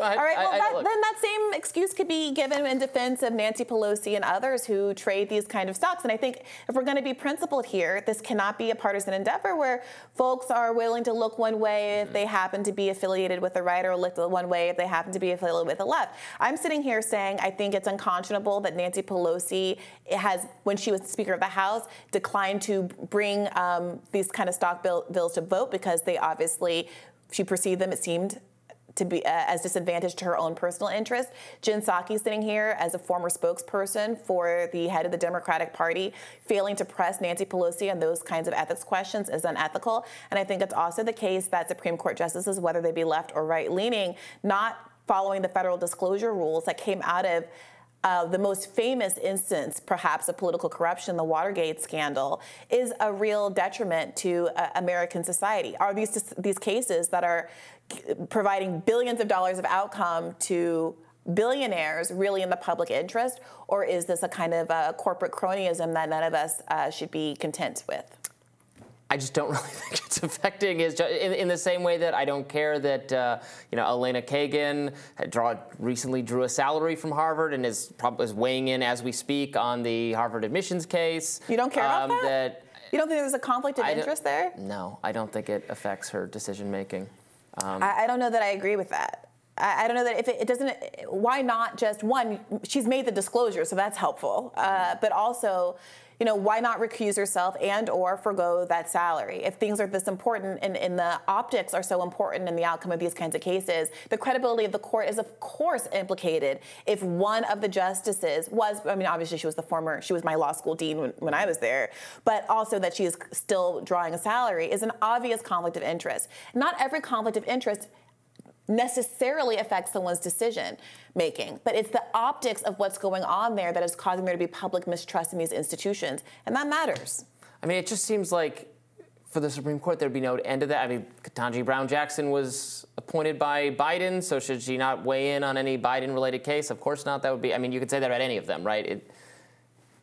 right, well, that, then that same excuse could be given in defense of Nancy Pelosi and others who trade these kind of stocks. And I think if we're going to be principled here, this cannot be a partisan endeavor where folks are willing to look one way if they happen to be affiliated with the right or look one way if they happen to be affiliated with the left. I'm sitting here saying I think it's unconscionable that Nancy Pelosi has, when she was Speaker of the House, declined to bring um, these kind of stock bill, bills to vote because they obviously she perceived them, it seemed, to be uh, as disadvantaged to her own personal interest. Jen Psaki sitting here as a former spokesperson for the head of the Democratic Party, failing to press Nancy Pelosi on those kinds of ethics questions is unethical. And I think it's also the case that Supreme Court justices, whether they be left or right leaning, not following the federal disclosure rules that came out of uh, the most famous instance, perhaps, of political corruption, the Watergate scandal, is a real detriment to uh, American society. Are these these cases that are providing billions of dollars of outcome to billionaires really in the public interest, or is this a kind of uh, corporate cronyism that none of us uh, should be content with? I just don't really think it's affecting his in, in the same way that I don't care that uh, you know Elena Kagan draw, recently drew a salary from Harvard and is probably is weighing in as we speak on the Harvard admissions case. You don't care about um, that? that? You don't think there's a conflict of I interest there? No, I don't think it affects her decision making. Um, I, I don't know that I agree with that. I, I don't know that if it, it, doesn't, why not just one? She's made the disclosure, so that's helpful. Uh, but also, you know, why not recuse yourself and or forego that salary? If things are this important and, and, the optics are so important in the outcome of these kinds of cases, the credibility of the court is of course implicated if one of the justices was, I mean, obviously she was the former, she was my law school dean when, when I was there, but also that she is still drawing a salary is an obvious conflict of interest. Not every conflict of interest necessarily affect someone's decision making, but it's the optics of what's going on there that is causing there to be public mistrust in these institutions, and that matters. I mean, it just seems like for the Supreme Court there'd be no end to that. I mean, Ketanji Brown Jackson was appointed by Biden, so should she not weigh in on any Biden-related case? Of course not. That would be. I mean, you could say that about any of them, right? It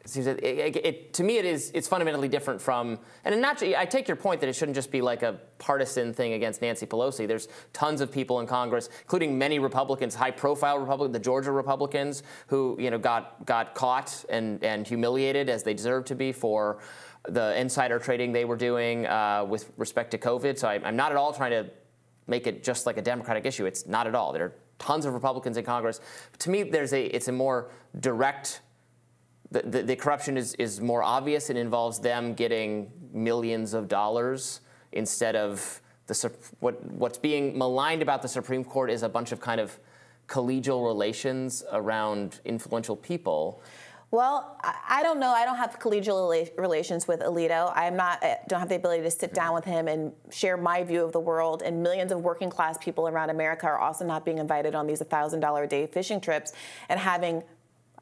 seems it, it, it, to me it is it's fundamentally different from and not I take your point that it shouldn't just be like a partisan thing against Nancy Pelosi. There's tons of people in Congress, including many Republicans, high-profile Republicans, the Georgia Republicans, who you know got got caught and and humiliated as they deserve to be for the insider trading they were doing uh, with respect to COVID. So I, I'm not at all trying to make it just like a Democratic issue. It's not at all. There are tons of Republicans in Congress. To me, there's a it's a more direct the, the, corruption is, is more obvious. It involves them getting millions of dollars instead of the, what, what's being maligned about the Supreme Court is a bunch of kind of collegial relations around influential people. Well, I don't know. I don't have collegial relations with Alito. I'm not. I don't have the ability to sit down with him and share my view of the world. And millions of working class people around America are also not being invited on these $1,000 a day fishing trips and having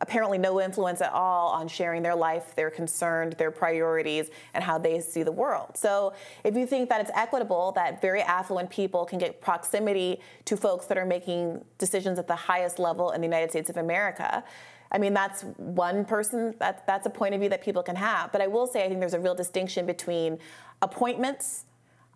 apparently no influence at all on sharing their life, their concern, their priorities, and how they see the world. So if you think that it's equitable that very affluent people can get proximity to folks that are making decisions at the highest level in the United States of America, I mean, that's one person, that, that's a point of view that people can have. But I will say, I think there's a real distinction between appointments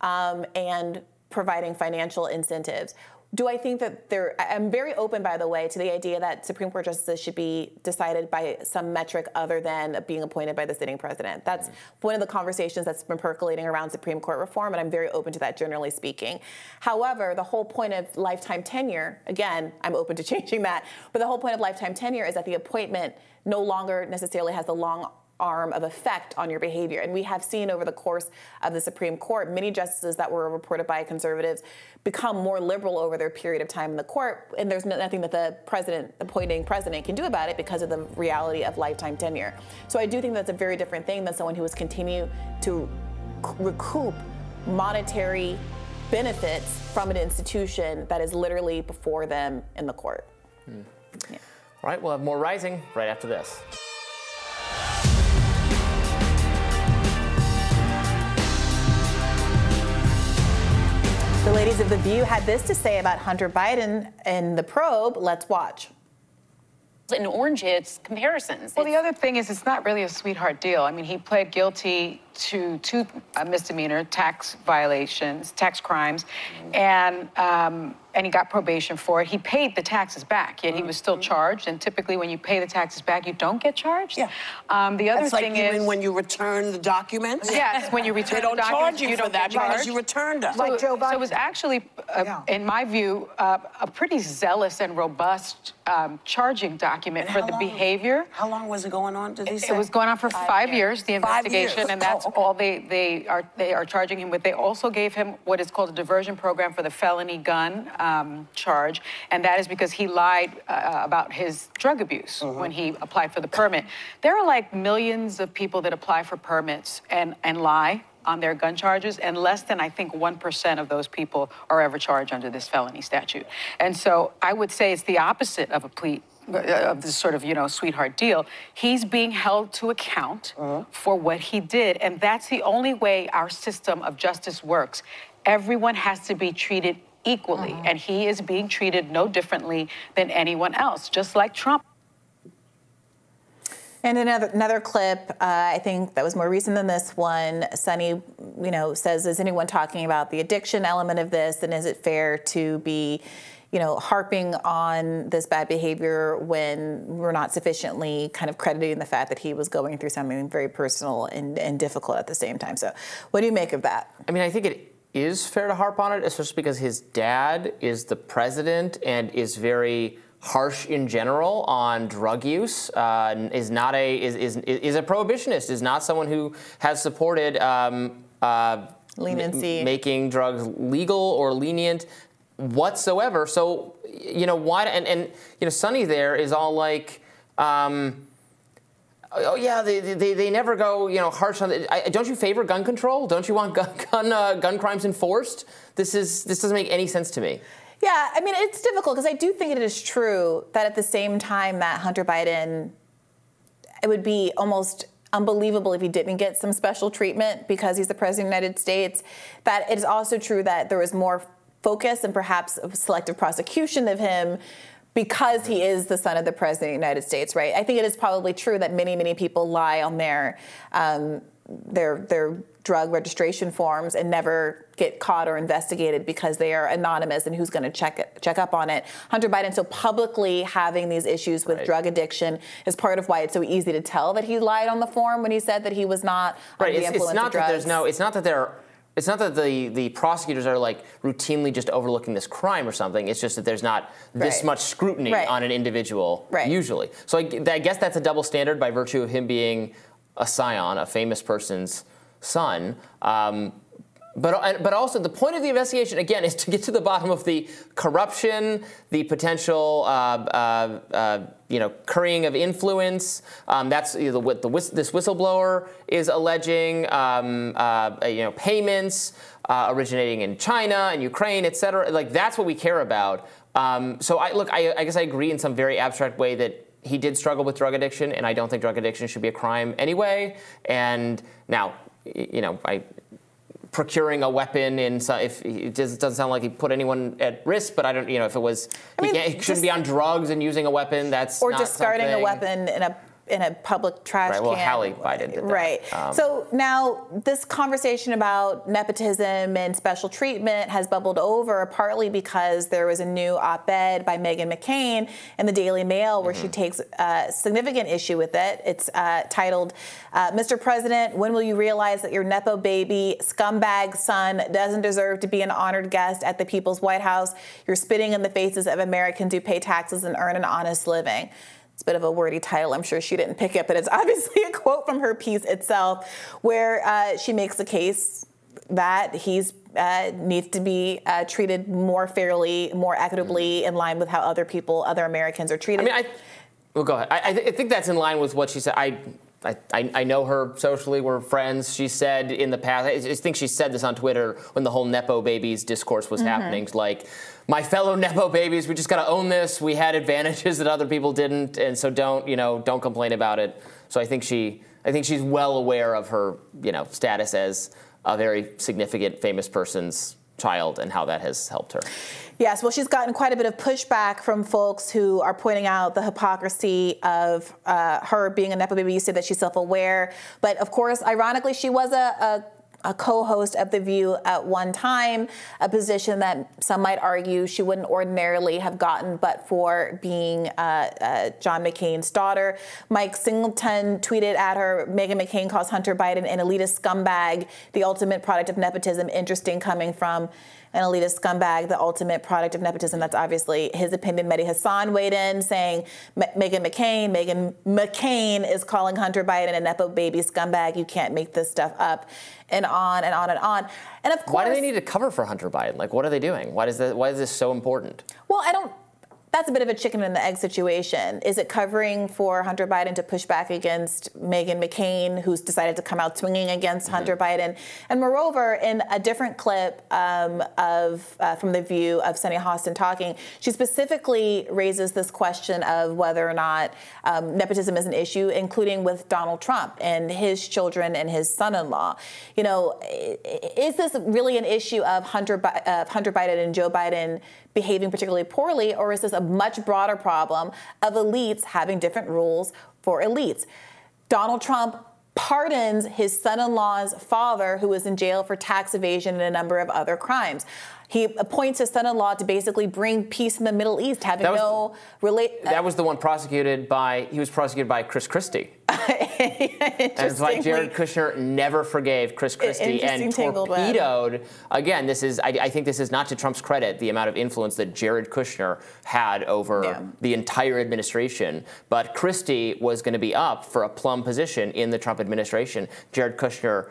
um, and providing financial incentives do I think that there, I'm very open, by the way, to the idea that Supreme Court justices should be decided by some metric other than being appointed by the sitting president. That's mm-hmm. one of the conversations that's been percolating around Supreme Court reform, and I'm very open to that, generally speaking. However, the whole point of lifetime tenure, again, I'm open to changing that, but the whole point of lifetime tenure is that the appointment no longer necessarily has the long arm of effect on your behavior. And we have seen over the course of the Supreme Court many justices that were reported by conservatives become more liberal over their period of time in the court. And there's nothing that the president, appointing president, can do about it because of the reality of lifetime tenure. So I do think that's a very different thing than someone who has continued to recoup monetary benefits from an institution that is literally before them in the court. Hmm. Yeah. All right, we'll have more rising right after this. The ladies of The View had this to say about Hunter Biden and the probe. Let's watch. In Orange, it's comparisons. Well, the other thing is, it's not really a sweetheart deal. I mean, he pled guilty to two uh, misdemeanor tax violations, tax crimes, and um, and he got probation for it. He paid the taxes back, yet he was still charged. And typically, when you pay the taxes back, you don't get charged. Yeah. Um, the other That's thing like is when you return the documents. Yes, when you return they don't the documents, charge you, you for don't that because you returned them. So, Like Joe so it was actually, uh, Yeah. in my view, uh, a pretty zealous and robust um, charging document And for the long- behavior. How long was it going on? Did he say? It was going on for five, years, the investigation, years. and that's Oh, okay. all they, they are they are charging him with. They also gave him what is called a diversion program for the felony gun um, charge, and that is because he lied uh, about his drug abuse Uh-huh. when he applied for the permit. There are like millions of people that apply for permits and and lie on their gun charges, and less than I think 1% of those people are ever charged under this felony statute. And so I would say it's the opposite of a plea uh, of this sort of you know sweetheart deal. He's being held to account for what he did and that's the only way our system of justice works. Everyone has to be treated equally and he is being treated no differently than anyone else just like trump And another another clip, uh, I think that was more recent than this one. Sunny, you know, says, "Is anyone talking about the addiction element of this? And is it fair to be, you know, harping on this bad behavior when we're not sufficiently kind of crediting the fact that he was going through something very personal and, and difficult at the same time?" So, what do you make of that? I mean, I think it is fair to harp on it, especially because his dad is the president and is very harsh in general on drug use. Uh, is not a is, is is a prohibitionist. Is not someone who has supported. Um, uh, Leniency. m- making drugs legal or lenient whatsoever. So, you know, why, and, and you know, Sunny there is all like, um, oh yeah, they, they, they never go, you know, harsh on the, I, don't you favor gun control? Don't you want gun, gun, uh, gun crimes enforced? This is, this doesn't make any sense to me. Yeah, I mean, it's difficult because I do think it is true that at the same time that Hunter Biden, it would be almost unbelievable if he didn't get some special treatment because he's the president of the United States. That it is also true that there was more focus and perhaps selective prosecution of him because he is the son of the president of the United States, right? I think it is probably true that many, many people lie on their um, their their drug registration forms and never get caught or investigated because they are anonymous and who's going to check it, check up on it. Hunter Biden so publicly having these issues with Right. drug addiction is part of why it's so easy to tell that he lied on the form when he said that he was not Right. under the It's, influence it's not of that there's no. It's not that there. It's not that the, the prosecutors are like routinely just overlooking this crime or something. It's just that there's not this Right. much scrutiny Right. on an individual Right. usually. So I guess that's a double standard by virtue of him being a scion, a famous person's son. Um, but, but also the point of the investigation again is to get to the bottom of the corruption, the potential uh, uh, uh, you know currying of influence. Um, that's you know, what the this whistleblower is alleging. Um, uh, you know payments uh, originating in China and Ukraine, et cetera. Like that's what we care about. Um, so I look. I, I guess I agree in some very abstract way that he did struggle with drug addiction, and I don't think drug addiction should be a crime anyway. And now, you know, by procuring a weapon in so if it just doesn't sound like he put anyone at risk but i don't you know if it was I mean, he, he shouldn't be on drugs and using a weapon that's or not discarding a weapon in a in a public trash right well can. hallie biden did that. Right. Um, so now this conversation about nepotism and special treatment has bubbled over partly because there was a new op-ed by Meghan McCain in the Daily Mail where she Mm-hmm. takes uh, significant issue with it. It's uh, titled, uh, "Mr. President, when will you realize that your nepo baby scumbag son doesn't deserve to be an honored guest at the People's White House? You're spitting in the faces of Americans who pay taxes and earn an honest living." It's a bit of a wordy title. I'm sure she didn't pick it, but it's obviously a quote from her piece itself, where uh, she makes the case that he's uh, needs to be uh, treated more fairly, more equitably, in line with how other people, other Americans are treated. i mean i well go ahead i, I, th- I think that's in line with what she said i I, I I know her socially. We're friends. She said in the past, I just think she said this on Twitter when the whole Nepo babies discourse was Mhm. happening. Like, my fellow Nepo babies, we just got to own this. We had advantages that other people didn't, and so don't, you know, don't complain about it. So I think she, I think she's well aware of her, you know, status as a very significant, famous person's child and how that has helped her. Yes, well, she's gotten quite a bit of pushback from folks who are pointing out the hypocrisy of uh, her being a Nepo baby. You said that she's self aware. But of course, ironically, she was a, a a co-host of The View at one time, a position that some might argue she wouldn't ordinarily have gotten, but for being uh, uh, John McCain's daughter. Mike Singleton tweeted at her, Meghan McCain calls Hunter Biden an elitist scumbag, the ultimate product of nepotism. Interesting coming from an elitist scumbag, the ultimate product of nepotism. That's obviously his opinion. Mehdi Hasan weighed in saying M- Meghan McCain, Meghan McCain is calling Hunter Biden a nepo baby scumbag. You can't make this stuff up, and on and on and on. And of course, Why do they need to cover for Hunter Biden? Like, what are they doing? Why that? Why is this so important? Well, I don't. That's a bit of a chicken and the egg situation. Is it covering for Hunter Biden to push back against Meghan McCain, who's decided to come out swinging against Hunter Biden? And moreover, in a different clip um, of uh, from the View of Sunny Hostin talking, she specifically raises this question of whether or not um, nepotism is an issue, including with Donald Trump and his children and his son-in-law. You know, is this really an issue of Hunter of Hunter Biden and Joe Biden? Behaving particularly poorly, or is this a much broader problem of elites having different rules for elites? Donald Trump pardons his son in law's father, who was in jail for tax evasion and a number of other crimes. He appoints his son in law to basically bring peace in the Middle East, having That was- no relate. That was the one prosecuted by. He was prosecuted by Chris Christie. And it's like Jared Kushner never forgave Chris Christie and tangled web. torpedoed. Again, this is I, I think this is not to Trump's credit the amount of influence that Jared Kushner had over Yeah. the entire administration. But Christie was going to be up for a plum position in the Trump administration. Jared Kushner.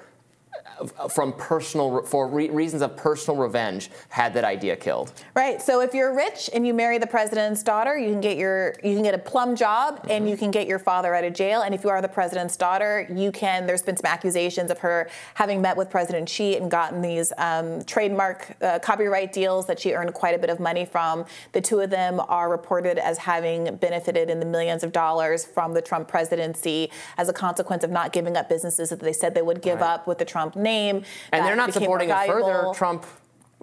From personal, for re- reasons of personal revenge, had that idea killed. Right. So if you're rich and you marry the president's daughter, you can get your you can get a plum job and you can get your father out of jail. And if you are the president's daughter, you can. There's been some accusations of her having met with President Xi and gotten these um, trademark uh, copyright deals that she earned quite a bit of money from. The two of them are reported as having benefited in the millions of dollars from the Trump presidency as a consequence of not giving up businesses that they said they would give Right. up with the Trump name. And that they're not supporting a further. Trump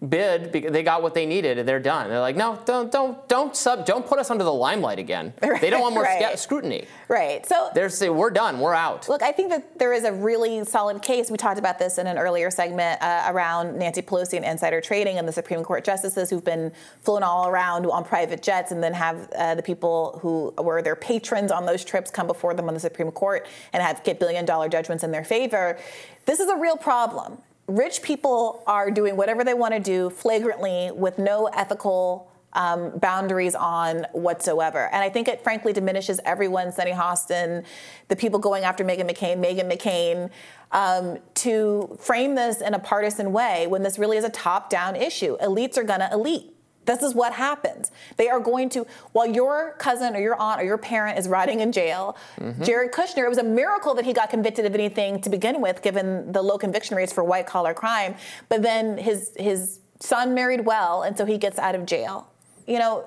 bid because they got what they needed and they're done. They're like, no, don't, don't, don't sub, don't put us under the limelight again. They don't want more Right. sca- scrutiny. Right. So They're saying we're done, we're out. Look, I think that there is a really solid case. We talked about this in an earlier segment uh, around Nancy Pelosi and insider trading and the Supreme Court justices who've been flown all around on private jets and then have uh, the people who were their patrons on those trips come before them on the Supreme Court and have get billion dollar judgments in their favor. This is a real problem. Rich people are doing whatever they want to do flagrantly with no ethical um, boundaries on whatsoever. And I think it frankly diminishes everyone, Sunny Hostin, the people going after Meghan McCain, Meghan McCain, um, to frame this in a partisan way when this really is a top down issue. Elites are going to elite. This is what happens. They are going to, while your cousin or your aunt or your parent is rotting in jail, mm-hmm. Jared Kushner, it was a miracle that he got convicted of anything to begin with, given the low conviction rates for white collar crime. But then his his son married well, and so he gets out of jail. You know,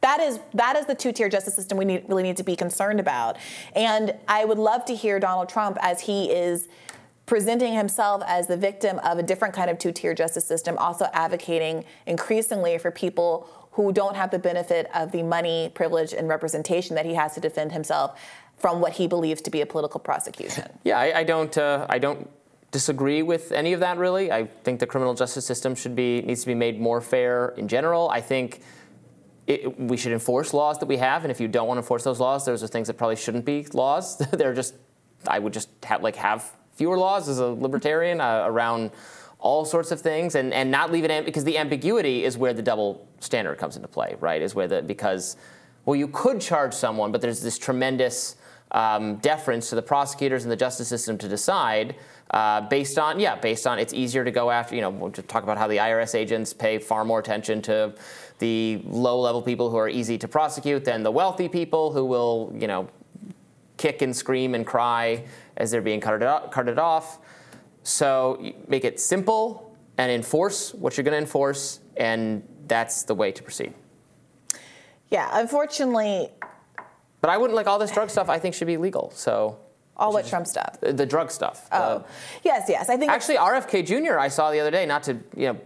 that is that is the two-tier justice system we need, really need to be concerned about. And I would love to hear Donald Trump as he is presenting himself as the victim of a different kind of two-tier justice system, also advocating increasingly for people who don't have the benefit of the money, privilege, and representation that he has to defend himself from what he believes to be a political prosecution. Yeah, I, I don't. Uh, I don't disagree with any of that. Really, I think the criminal justice system should be needs to be made more fair in general. I think. It, we should enforce laws that we have, and if you don't want to enforce those laws, those are things that probably shouldn't be laws. They're just, I would just have like have fewer laws as a libertarian uh, around all sorts of things, and and not leave it am- because the ambiguity is where the double standard comes into play, right? Is where the because well, you could charge someone, but there's this tremendous um, deference to the prosecutors and the justice system to decide uh, based on, yeah, based on it's easier to go after, you know, we'll talk about how the IRS agents pay far more attention to the low level people who are easy to prosecute than the wealthy people who will, you know, kick and scream and cry as they're being carted, off. So make it simple and enforce what you're going to enforce, and that's the way to proceed. Yeah, unfortunately, But I wouldn't like all this drug stuff. I think should be legal. So all what Trump stuff. the, the drug stuff. Oh, yes, yes. I think Actually, RFK Jr. I saw the other day. Not to you know.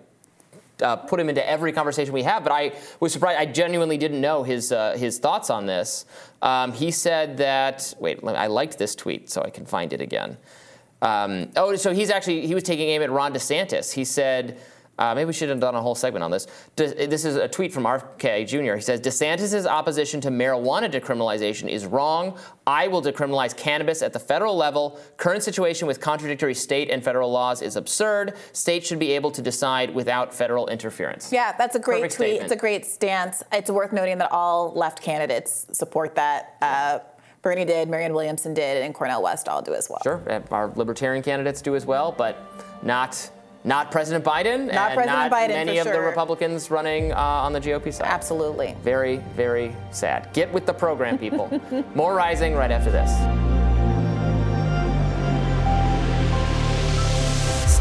Uh, put him into every conversation we have, but I was surprised. I genuinely didn't know his uh, his thoughts on this. Um, he said that. Wait, I liked this tweet, so I can find it again. Um, oh, so he's actually he was taking aim at Ron DeSantis. He said. Uh, maybe we should have done a whole segment on this. De- this is a tweet from RFK Jr. He says DeSantis' opposition to marijuana decriminalization is wrong. I will decriminalize cannabis at the federal level. Current situation with contradictory state and federal laws is absurd. States should be able to decide without federal interference. Yeah, that's a great Perfect tweet. statement. It's a great stance. It's worth noting that all left candidates support that. Uh, Bernie did, Marianne Williamson did, and Cornel West all do as well. Sure, our libertarian candidates do as well, but not not President Biden Not and President not Biden, many of the. Republicans running uh, on the GOP side. Absolutely. Very, very sad. Get with the program, people. More rising right after this.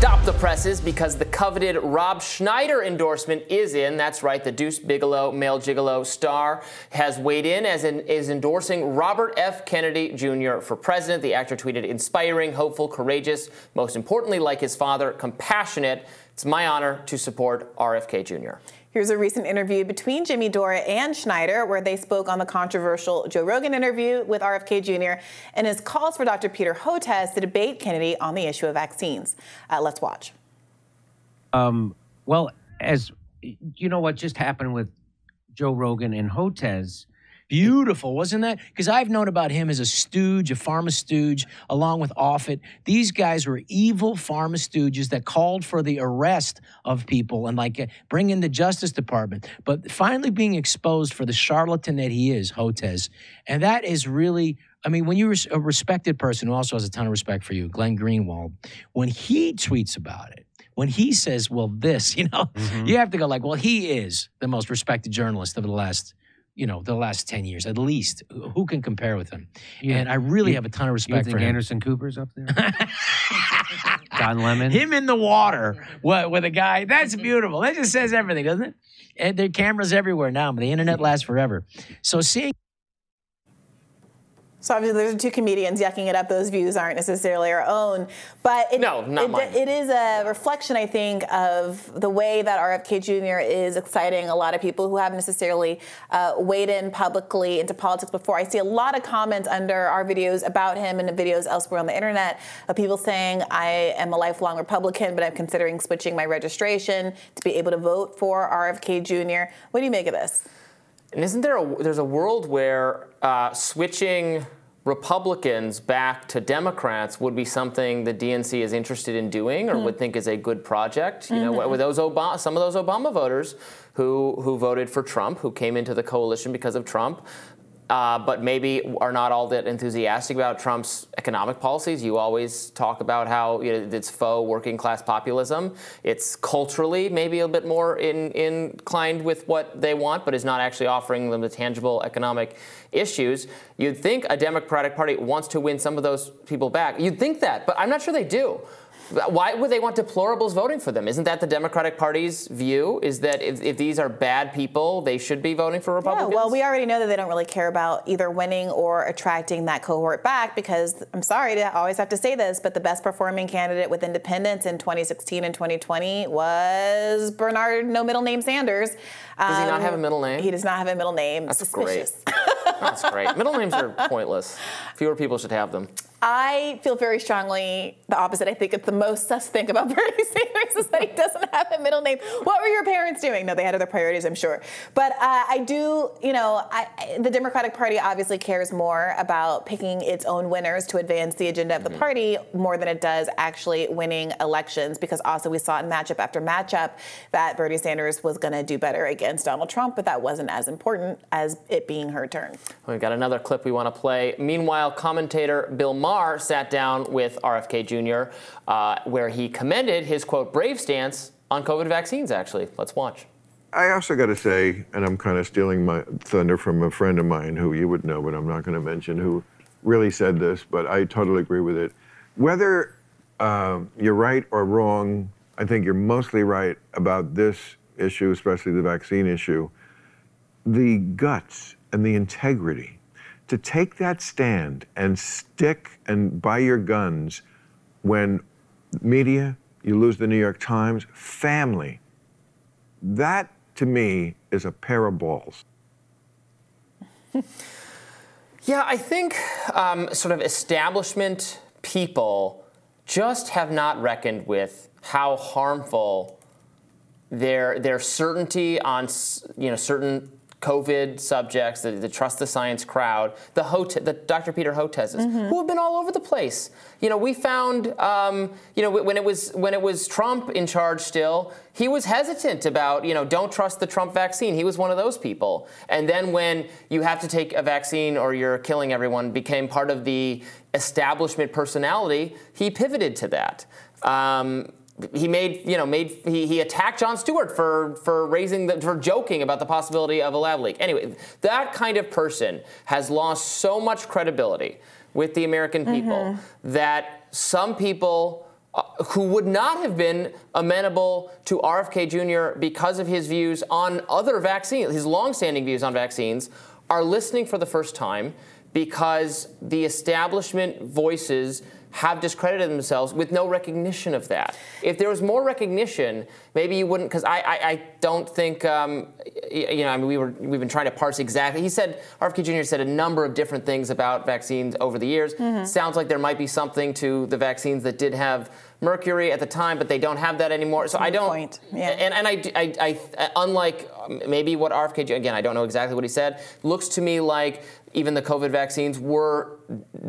Stop the presses because the coveted Rob Schneider endorsement is in. That's right, the Deuce Bigalow, male gigolo star, has weighed in as in, is endorsing Robert F. Kennedy Jr. for president. The actor tweeted, inspiring, hopeful, courageous, most importantly, like his father, compassionate. It's my honor to support RFK Jr. Here's a recent interview between Jimmy Dore and Schneider where they spoke on the controversial Joe Rogan interview with RFK Jr. and his calls for Dr. Peter Hotez to debate Kennedy on the issue of vaccines. Uh, let's watch. Um, well, as you know, what just happened with Joe Rogan and Hotez, Beautiful, wasn't that? Because I've known about him as a stooge, a pharma stooge, along with Offit. These guys were evil pharma stooges that called for the arrest of people and like bring in the Justice Department. But finally being exposed for the charlatan that he is, Hotez. And that is really, I mean, when you're a respected person who also has a ton of respect for you, Glenn Greenwald, when he tweets about it, when he says, well, this, you know, mm-hmm. you have to go like, well, he is the most respected journalist of the last you know, the last 10 years at least. Who can compare with him? You- and I really you- have a ton of respect for him. Anderson Cooper's up there? Don Lemon? Him in the water with, with a guy. That's beautiful. That just says everything, doesn't it? And there are cameras everywhere now, but the internet lasts forever. So seeing So obviously, there's two comedians yucking it up. Those views aren't necessarily our own, but it, No, not it, mine. it is a reflection, I think, of the way that RFK Jr. is exciting a lot of people who haven't necessarily uh, weighed in publicly into politics before. I see a lot of comments under our videos about him and videos elsewhere on the internet of people saying, "I am a lifelong Republican, but I'm considering switching my registration to be able to vote for RFK Jr." What do you make of this? And isn't there a there's a world where uh, switching Republicans back to Democrats would be something the DNC is interested in doing or Hmm. would think is a good project? You know, Mhm. with those Obama, some of those Obama voters who who voted for Trump, who came into the coalition because of Trump. Uh, but maybe are not all that enthusiastic about Trump's economic policies. You always talk about how you know, it's faux working class populism. It's culturally maybe a bit more in, inclined with what they want, but is not actually offering them the tangible economic issues. You'd think a Democratic Party wants to win some of those people back. You'd think that, but I'm not sure they do. Why would they want deplorables voting for them? Isn't that the Democratic Party's view? Is that if, if these are bad people, they should be voting for Yeah, Republicans? well, we already know that they don't really care about either winning or attracting that cohort back because I'm sorry to always have to say this, but the best performing candidate with independents in 2016 and 2020 was Bernard No Middle Name Sanders. Does he not Um, have a middle name? He does not have a middle name. That's Suspicious. great. That's great. Middle names are pointless. Fewer people should have them. I feel very strongly the opposite. I think it's the most sus thing about Bernie Sanders is that he doesn't have a middle name. What were your parents doing? No, they had other priorities, I'm sure. But uh, I do, you know, I, the Democratic Party obviously cares more about picking its own winners to advance the agenda of the party more than it does actually winning elections. Because also we saw in matchup after matchup that Bernie Sanders was going to do better against Donald Trump, but that wasn't as important as it being her turn. We've got another clip we want to play. Meanwhile, commentator Bill Maher sat down with RFK Jr., uh, where he commended his quote brave stance on COVID vaccines. Actually, let's watch. I also got to say, and I'm kind of stealing my thunder from a friend of mine who you would know, but I'm not going to mention, who really said this, but I totally agree with it. Whether uh, you're right or wrong, I think you're mostly right about this issue, especially the vaccine issue. The guts and the integrity to take that stand and stick and buy your guns when media, you lose the New York Times, family, that to me is a pair of balls. Yeah, I think um, sort of establishment people just have not reckoned with how harmful their their certainty on you know certain COVID subjects, the, the trust the science crowd, the Hot- the Dr. Peter Hotezes, Mm-hmm. who have been all over the place. You know, we found, um, you know, when it was when it was Trump in charge still, he was hesitant about, you know, don't trust the Trump vaccine. He was one of those people. And then when you have to take a vaccine or you're killing everyone, became part of the establishment personality, he pivoted to that. Um, he made, you know, made he, he attacked Jon Stewart for for raising the for joking about the possibility of a lab leak. Anyway, that kind of person has lost so much credibility with the American people that some people uh, who would not have been amenable to RFK Jr. because of his views on other vaccines, his longstanding views on vaccines, are listening for the first time because the establishment voices have discredited themselves with no recognition of that. If there was more recognition, maybe you wouldn't. Because I, I, I don't think, um, you know, I mean, we were we've been trying to parse exactly. He said RFK Jr. said a number of different things about vaccines over the years. Mhm. Sounds like there might be something to the vaccines that did have Mercury at the time, but they don't have that anymore. So I don't. point. Yeah. And and I, I, I unlike um, maybe what RFK again, I don't know exactly what he said. Looks to me like even the COVID vaccines were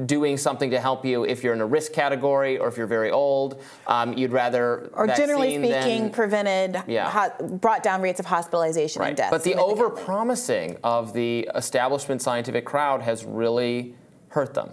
doing something to help you if you're in a risk category or if you're very old. Um, you'd rather Or generally speaking, than- prevented, Yeah. ho- brought down rates of hospitalization and death. But the overpromising of the establishment scientific crowd has really hurt them.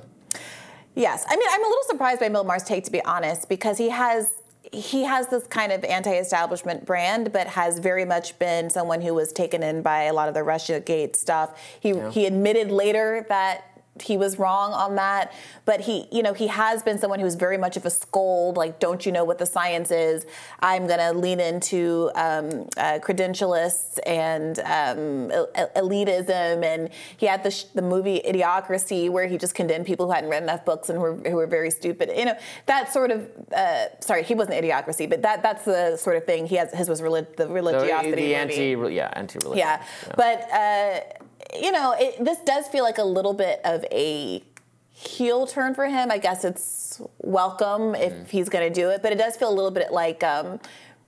Yes, I mean, I'm a little surprised by Bill Maher's take, to be honest, because he has he has this kind of anti-establishment brand, but has very much been someone who was taken in by a lot of the RussiaGate stuff. He Yeah. he admitted later that he was wrong on that, but he you know he has been someone who's very much of a scold. Like, don't you know what the science is? I'm gonna lean into um, uh, credentialists and um, el- el- elitism, and he had the, sh- the movie Idiocracy, where he just condemned people who hadn't read enough books and were who were very stupid. You know, that sort of. Uh, sorry, he wasn't Idiocracy, but that that's the sort of thing he has. His was relig- the The, religiosity the movie. anti, yeah, anti-religion. Yeah, but uh, you know, it, this does feel like a little bit of a heel turn for him. I guess it's welcome if he's going to do it, but it does feel a little bit like. Um,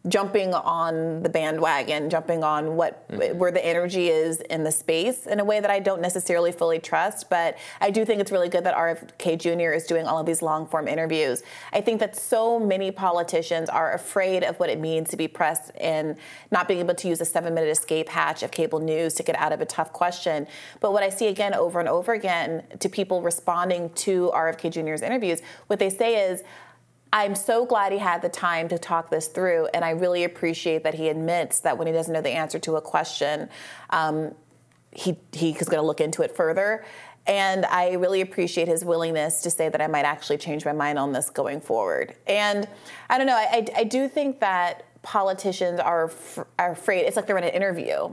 jumping on the bandwagon jumping on what mm-hmm. where the energy is in the space in a way that I don't necessarily fully trust but I do think it's really good that RFK Jr. is doing all of these long form interviews I think that so many politicians are afraid of what it means to be pressed and not being able to use a 7 minute escape hatch of cable news to get out of a tough question but what I see again over and over again to people responding to RFK Jr.'s interviews what they say is I'm so glad he had the time to talk this through, and I really appreciate that he admits that when he doesn't know the answer to a question, um, he is going to look into it further. And I really appreciate his willingness to say that I might actually change my mind on this going forward. And I don't know, I, I, I do think that politicians are, are afraid. It's like they're in an interview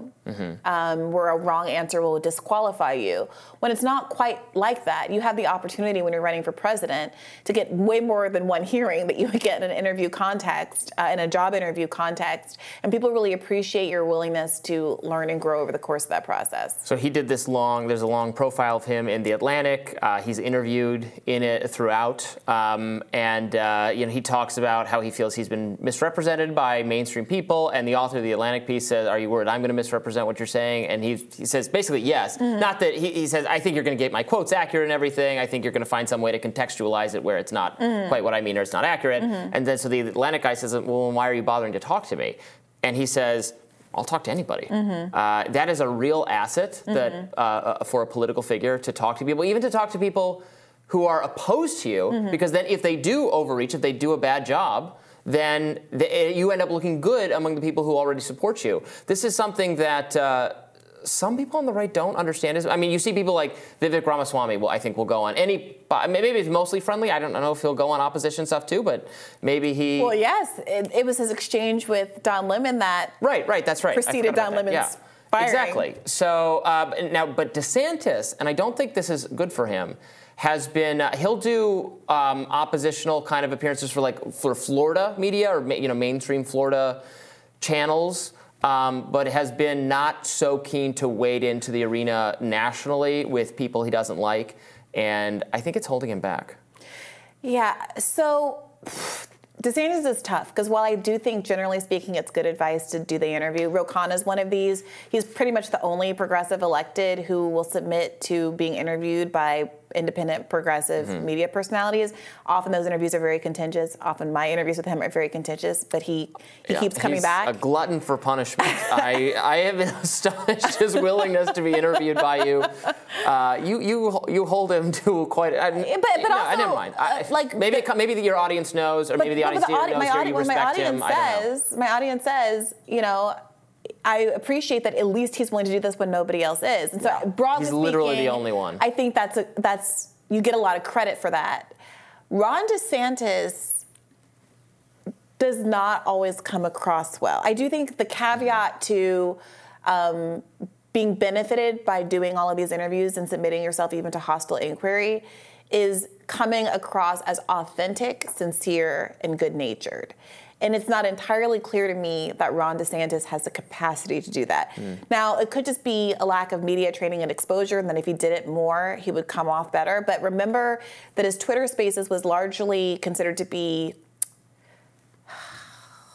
um, where a wrong answer will disqualify you. When it's not quite like that, you have the opportunity when you're running for president to get way more than one hearing that you would get in an interview context, uh, in a job interview context. And people really appreciate your willingness to learn and grow over the course of that process. So he did this long. There's a long profile of him in the Atlantic. Uh, he's interviewed in it throughout, um, and uh, you know he talks about how he feels he's been misrepresented by mainstream people. And the author of the Atlantic piece says, "Are you worried I'm going to misrepresent what you're saying?" And he he says basically yes. Mm-hmm. Not that he, he says I think you're going to get my quotes accurate and everything. I think you're going to find some way to contextualize it where it's not Mhm. quite what I mean or it's not accurate. Mhm. And then so the Atlantic guy says, "Well, why are you bothering to talk to me?" And he says. I'll talk to anybody. Mhm. Uh, that is a real asset that Mhm. uh, uh, for a political figure to talk to people, even to talk to people who are opposed to you, Mhm. because then if they do overreach, if they do a bad job, then the, you end up looking good among the people who already support you. This is something that. Uh, some people on the right don't understand. I mean, you see people like Vivek Ramaswamy. Well, I think will go on any. Maybe it's mostly friendly. I don't know if he'll go on opposition stuff too, but maybe he. Well, yes, it, it was his exchange with Don Lemon that Right, right, that's right. Preceded Don. Lemon's Yeah. firing. Exactly. So uh, now, but DeSantis, and I don't think this is good for him, has been uh, he'll do um, oppositional kind of appearances for like for Florida media or you know mainstream Florida channels. Um, but has been not so keen to wade into the arena nationally with people he doesn't like, and I think it's holding him back. Yeah. So DeSantis is tough because while I do think, generally speaking, it's good advice to do the interview, Ro Khanna is one of these. He's pretty much the only progressive elected who will submit to being interviewed by independent progressive Mm-hmm. Mhm. media personalities. Often those interviews are very contentious. Often my interviews with him are very contentious, but he, he Yeah, keeps coming he's back. A glutton for punishment. I, I have been astonished his willingness to be interviewed by you. Uh, you you you hold him to quite. I, but no, I never mind. I, uh, like maybe it, maybe your audience knows, or But- maybe the but audience the audi- knows my audi- you when my audience him. I don't know. says, my audience says, you know, I appreciate that at least he's willing to do this when nobody else is. And so, broadly He's literally the speaking, only one. I think that's a, that's you get a lot of credit for that. Ron DeSantis does not always come across well. I do think the caveat to um, being benefited by doing all of these interviews and submitting yourself even to hostile inquiry is coming across as authentic, sincere, and good natured. And it's not entirely clear to me that Ron DeSantis has the capacity to do that. Hmm. Now, it could just be a lack of media training and exposure, and then if he did it more, he would come off better. But remember that his Twitter spaces was largely considered to be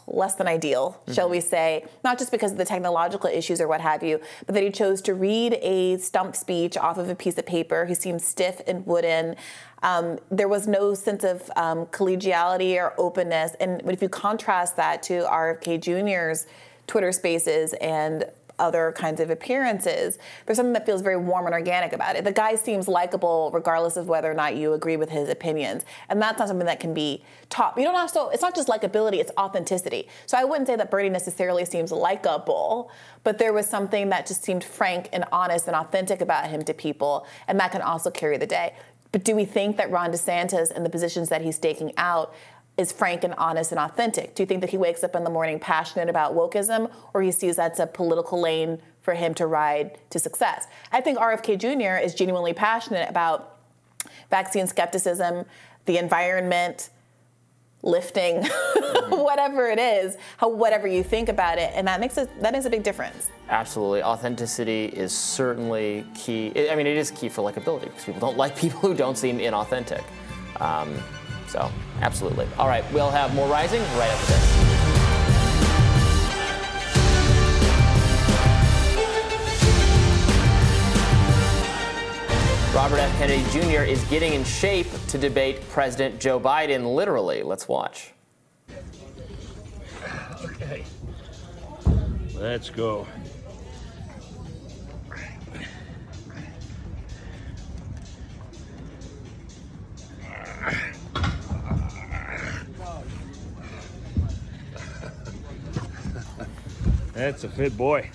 less than ideal, mm-hmm. shall we say, not just because of the technological issues or what have you, but that he chose to read a stump speech off of a piece of paper. He seemed stiff and wooden. Um, there was no sense of um, collegiality or openness. And but if you contrast that to RFK Jr.'s Twitter spaces and other kinds of appearances. There's something that feels very warm and organic about it. The guy seems likable regardless of whether or not you agree with his opinions. And that's not something that can be taught. You don't also, it's not just likability, it's authenticity. So I wouldn't say that Bernie necessarily seems likable, but there was something that just seemed frank and honest and authentic about him to people. And that can also carry the day. But do we think that Ron DeSantis and the positions that he's staking out is frank and honest and authentic? Do you think that he wakes up in the morning passionate about wokeism or he sees that's a political lane for him to ride to success? I think RFK Jr. is genuinely passionate about vaccine skepticism, the environment, lifting, whatever it is, how whatever you think about it, and that makes a that makes a big difference. Absolutely. Authenticity is certainly key. I mean, it is key for likability because people don't like people who don't seem inauthentic. Um, so, absolutely. All right, we'll have more Rising right after this. Robert F. Kennedy Jr. is getting in shape to debate President Joe Biden, literally. Let's watch. Okay. Let's go. That's a fit boy.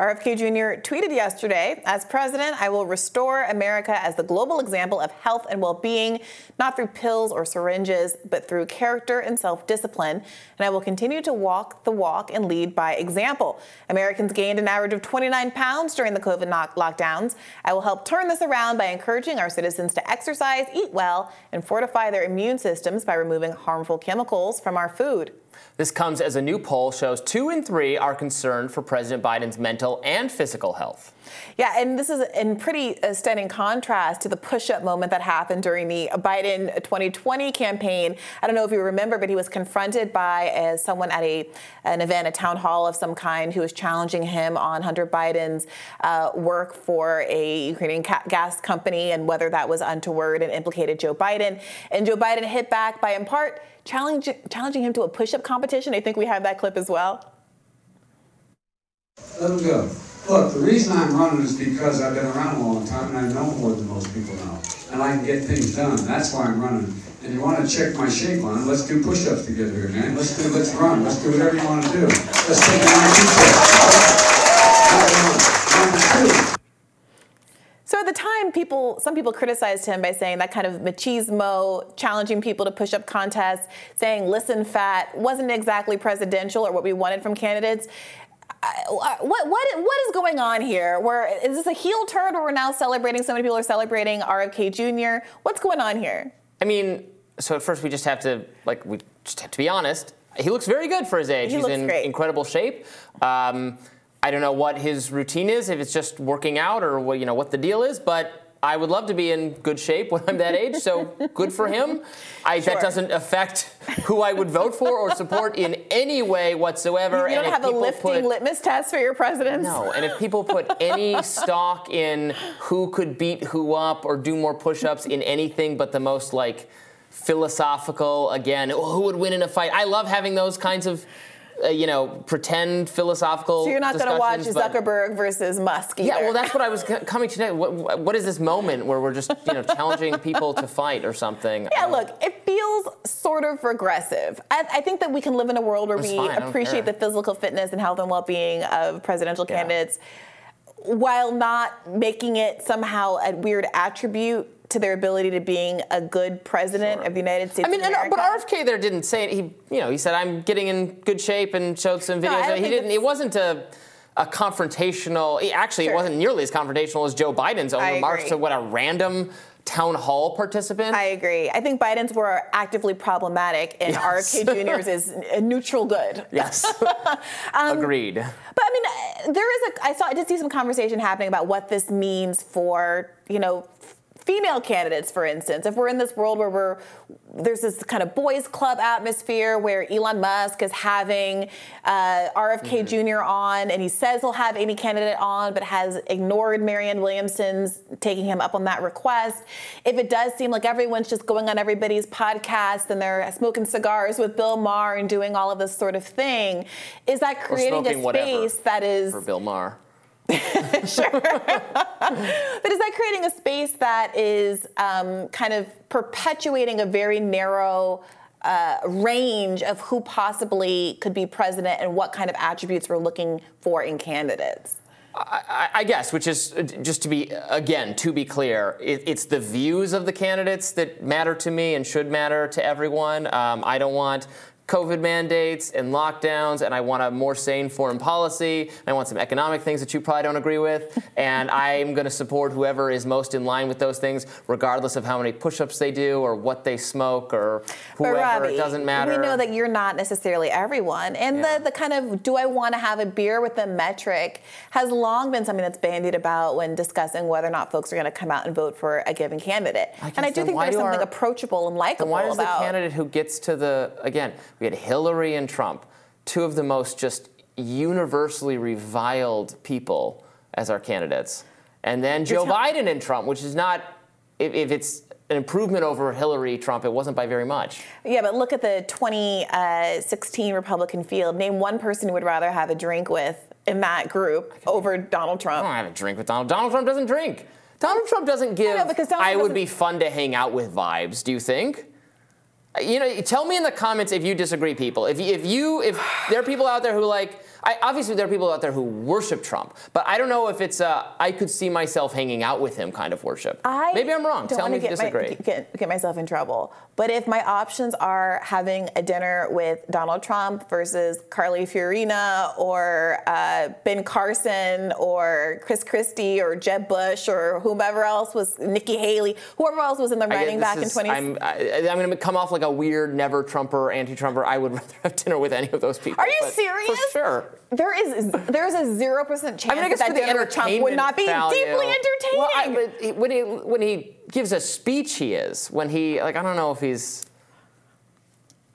RFK Jr. tweeted yesterday, as president, I will restore America as the global example of health and well being, not through pills or syringes, but through character and self discipline. And I will continue to walk the walk and lead by example. Americans gained an average of 29 pounds during the COVID lockdowns. I will help turn this around by encouraging our citizens to exercise, eat well, and fortify their immune systems by removing harmful chemicals from our food. This comes as a new poll shows two in three are concerned for President Biden's mental and physical health. Yeah, and this is in pretty uh, stunning contrast to the push up moment that happened during the Biden 2020 campaign. I don't know if you remember, but he was confronted by uh, someone at a an event, a town hall of some kind, who was challenging him on Hunter Biden's uh, work for a Ukrainian ca- gas company and whether that was untoward and implicated Joe Biden. And Joe Biden hit back by, in part, challenge, challenging him to a push up competition. I think we have that clip as well. Let him go. Look, the reason I'm running is because I've been around a long time and I know more than most people know. And I can get things done. That's why I'm running. And you want to check my shape on it, let's do push-ups together here, man. Let's do, let's run. Let's do whatever you want to do. Let's take a 92 step. So at the time, people, some people criticized him by saying that kind of machismo, challenging people to push-up contests, saying "listen, fat" wasn't exactly presidential or what we wanted from candidates. What what what is going on here? Where is this a heel turn where we're now celebrating? So many people are celebrating RFK Jr. What's going on here? I mean, so at first we just have to like we just have to be honest. He looks very good for his age. He He's in great. incredible shape. Um, I don't know what his routine is, if it's just working out or what you know what the deal is, but. I would love to be in good shape when I'm that age, so good for him. I, Sure. That doesn't affect who I would vote for or support in any way whatsoever. You don't have a lifting put- litmus test for your presidents. no, and if people put any stock in who could beat who up or do more push-ups in anything but the most like philosophical, again, oh, who would win in a fight? I love having those kinds of, uh, you know, pretend philosophical. So you're not going to watch but- Zuckerberg versus Musk either. Yeah, well, that's what I was c- coming to. Today. What, what is this moment where we're just, you know, challenging people to fight or something? Yeah, look, it feels sort of regressive. I, I think that we can live in a world where we fine, appreciate the physical fitness and health and well-being of presidential candidates, while not making it somehow a weird attribute to their ability to being a good president of the United States. I mean, and, but RFK there didn't say it. He, you know, he said I'm getting in good shape and showed some videos. don't he didn't. It wasn't a, a confrontational. Actually, Sure. it wasn't nearly as confrontational as Joe Biden's own I remarks agree. to what a random town hall participant. I agree. I think Biden's were actively problematic, and Yes. RFK Jr.'s is a neutral good. yes, Um, agreed. But I mean, uh, there is a. I saw. I did see some conversation happening about what this means for you know female candidates, for instance, if we're in this world where we're there's this kind of boys club atmosphere where Elon Musk is having uh, RFK Jr. on, and he says he'll have any candidate on, but has ignored Marianne Williamson's taking him up on that request. If it does seem like everyone's just going on everybody's podcast and they're smoking cigars with Bill Maher and doing all of this sort of thing, is that creating a whatever space that is for Bill Maher. but is that creating a space that is um, kind of perpetuating a very narrow uh, range of who possibly could be president and what kind of attributes we're looking for in candidates? I, I guess, which is uh, just to be again to be clear, it, it's the views of the candidates that matter to me and should matter to everyone. Um, I don't want COVID mandates and lockdowns, and I want a more sane foreign policy. And I want some economic things that you probably don't agree with. and I'm going to support whoever is most in line with those things, regardless of how many push-ups they do or what they smoke or whoever. Robbie, it doesn't matter. We know that you're not necessarily everyone. And the, the kind of do I want to have a beer with them metric has long been something that's bandied about when discussing whether or not folks are going to come out and vote for a given candidate. and I do think there's something our- approachable and likable Then why does about the candidate who gets to the again? We had Hillary and Trump, two of the most just universally reviled people as our candidates, and then Joe Biden and Trump, which is not if, if it's an improvement over Hillary Trump, it wasn't by very much. Yeah, but look at the 2016 uh, Republican field. Name one person you would rather have a drink with in that group over Donald Trump. I don't have a drink with Donald. Donald Trump doesn't drink. Donald Trump doesn't give. know, because Donald I would doesn't- be fun to hang out with vibes. Do you think? You know, tell me in the comments if you disagree, people. If if you if there are people out there who like, I, obviously there are people out there who worship Trump, but I don't know if it's a I could see myself hanging out with him kind of worship. I Maybe I'm wrong. Tell me if you get my- disagree. get, get myself in trouble. But if my options are having a dinner with Donald Trump versus Carly Fiorina or uh, Ben Carson or Chris Christie or Jeb Bush or whomever else was Nikki Haley, whoever else was in the running back in is- 20. I'm, I, I'm going to come off like a weird never Trumper, anti Trumper. I would rather have dinner with any of those people. Are you serious? For sure. There is there is a zero percent chance I mean, I guess that for the dinner with Trump would not be entertainment deeply value- entertaining. Well, I, when he when he gives a speech, he is. When he like, I don't know if he's.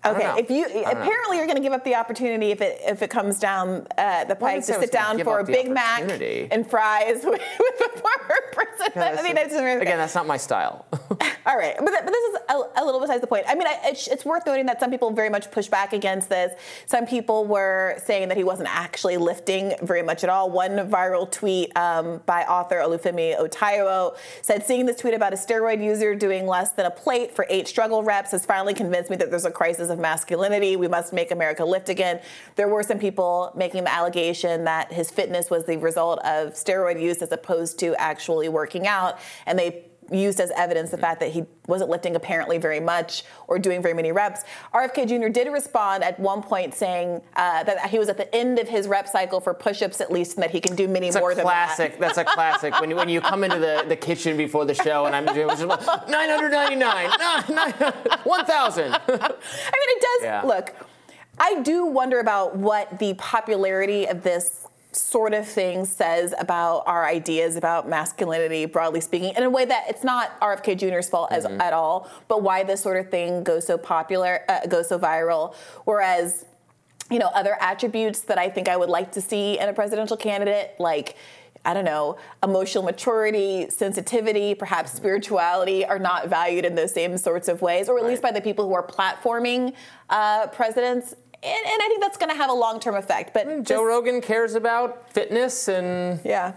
Okay, if you know. apparently you're going to give up the opportunity if it if it comes down uh, the Well, I pipe didn't say to sit down for a Big Mac and fries with, with the former president. I mean, Again, that's not my style. all right, but, but this is a, a little besides the point. I mean, I, it's, it's worth noting that some people very much push back against this. Some people were saying that he wasn't actually lifting very much at all. One viral tweet um, by author Olufemi O. Taiwo said, "Seeing this tweet about a steroid user doing less than a plate for eight struggle reps has finally convinced me that there's a crisis of masculinity. We must make America lift again." There were some people making the allegation that his fitness was the result of steroid use as opposed to actually working out, and they used as evidence the fact that he wasn't lifting apparently very much or doing very many reps. RFK Jr. did respond at one point saying uh, that he was at the end of his rep cycle for push-ups at least, and that he can do many more a than classic. That's a classic. When you, when you come into the, the kitchen before the show and I'm doing like, 999, nah, nah, 1,000. I mean, it does Yeah. look. I do wonder about what the popularity of this sort of thing says about our ideas about masculinity, broadly speaking, in a way that it's not RFK Jr.'s fault as, Mm-hmm. at all, but why this sort of thing goes so popular, uh, goes so viral, whereas you know, other attributes that I think I would like to see in a presidential candidate, like, I don't know, emotional maturity, sensitivity, perhaps spirituality, are not valued in those same sorts of ways, or at least by the people who are platforming uh, presidents. And, and I think that's going to have a long term effect. But mm, Joe Rogan cares about fitness and yeah.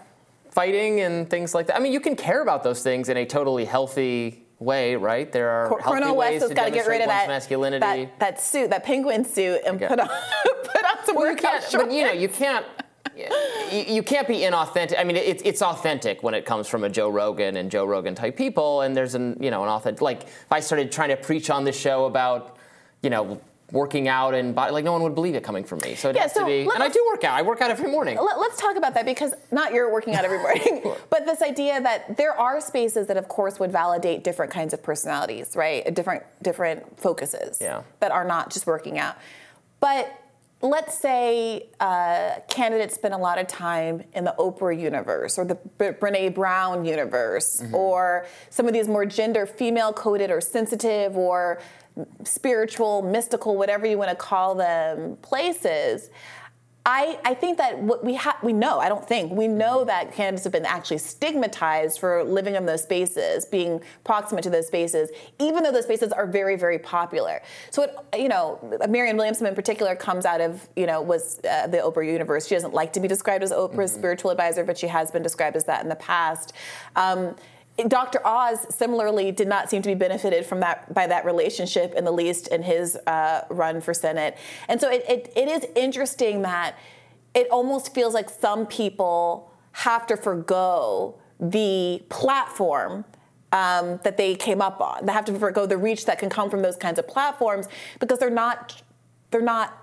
fighting and things like that. I mean, you can care about those things in a totally healthy way, right? There are Cor- healthy Cornel ways West has got to get rid of that, masculinity. that that suit, that penguin suit, and put on put on some well, you workout can't, but you know, you can't. You, you can't be inauthentic. I mean, it's it's authentic when it comes from a Joe Rogan and Joe Rogan type people, and there's an you know an authentic. Like if I started trying to preach on this show about you know working out and body, like no one would believe it coming from me. So it Yeah, has so to be. And I do work out. I work out every morning. Let, us talk about that because not you're working out every morning, but this idea that there are spaces that, of course, would validate different kinds of personalities, right? Different different focuses Yeah. that are not just working out. But let's say uh, candidates spend a lot of time in the Oprah universe or the B- Brene Brown universe Mm-hmm. or some of these more gender female coded or sensitive or spiritual, mystical, whatever you want to call them, places. I, I think that what we have we know I don't think we know that candidates have been actually stigmatized for living in those spaces, being proximate to those spaces, even though those spaces are very very popular. So it, you know Marianne Williamson in particular comes out of you know was uh, the Oprah universe. She doesn't like to be described as Oprah's spiritual advisor, but she has been described as that in the past. Um, Dr. Oz similarly did not seem to be benefited from that by that relationship in the least in his uh, run for Senate. And so it, it, it is interesting that it almost feels like some people have to forego the platform um, that they came up on. They have to forego the reach that can come from those kinds of platforms because they're not they're not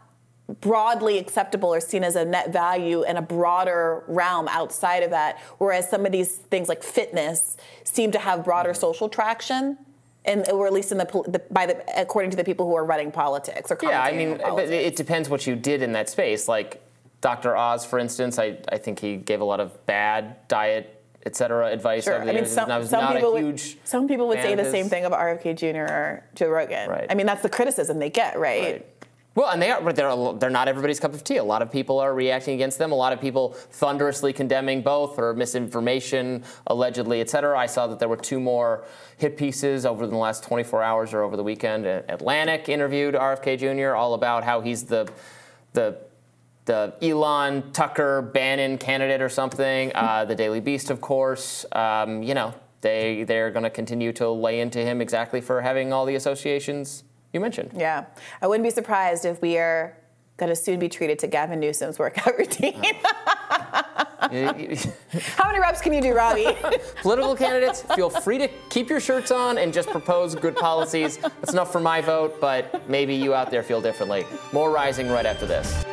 broadly acceptable or seen as a net value in a broader realm outside of that. Whereas some of these things like fitness seem to have broader mm-hmm. social traction. And, or at least in the, the by the according to the people who are running politics or Yeah, I mean, but it depends what you did in that space. Like Dr. Oz, for instance, I, I think he gave a lot of bad diet, et cetera, advice. Sure. I mean, some, and I was some not people a huge. would, some people would say the same thing about RFK Jr. or Joe Rogan. Right. I mean, that's the criticism they get, right? right? Well, and they are, but they're they're not everybody's cup of tea. A lot of people are reacting against them. A lot of people thunderously condemning both or misinformation, allegedly, et cetera. I saw that there were two more hit pieces over the last 24 hours or over the weekend. Atlantic interviewed RFK Jr. all about how he's the the the Elon Tucker Bannon candidate or something. Uh, the Daily Beast, of course. Um, you know, they they're going to continue to lay into him exactly for having all the associations you mentioned. Yeah. I wouldn't be surprised if we are going to soon be treated to Gavin Newsom's workout routine. Oh. How many reps can you do, Robbie? Political candidates, feel free to keep your shirts on and just propose good policies. That's enough for my vote, but maybe you out there feel differently. More rising right after this.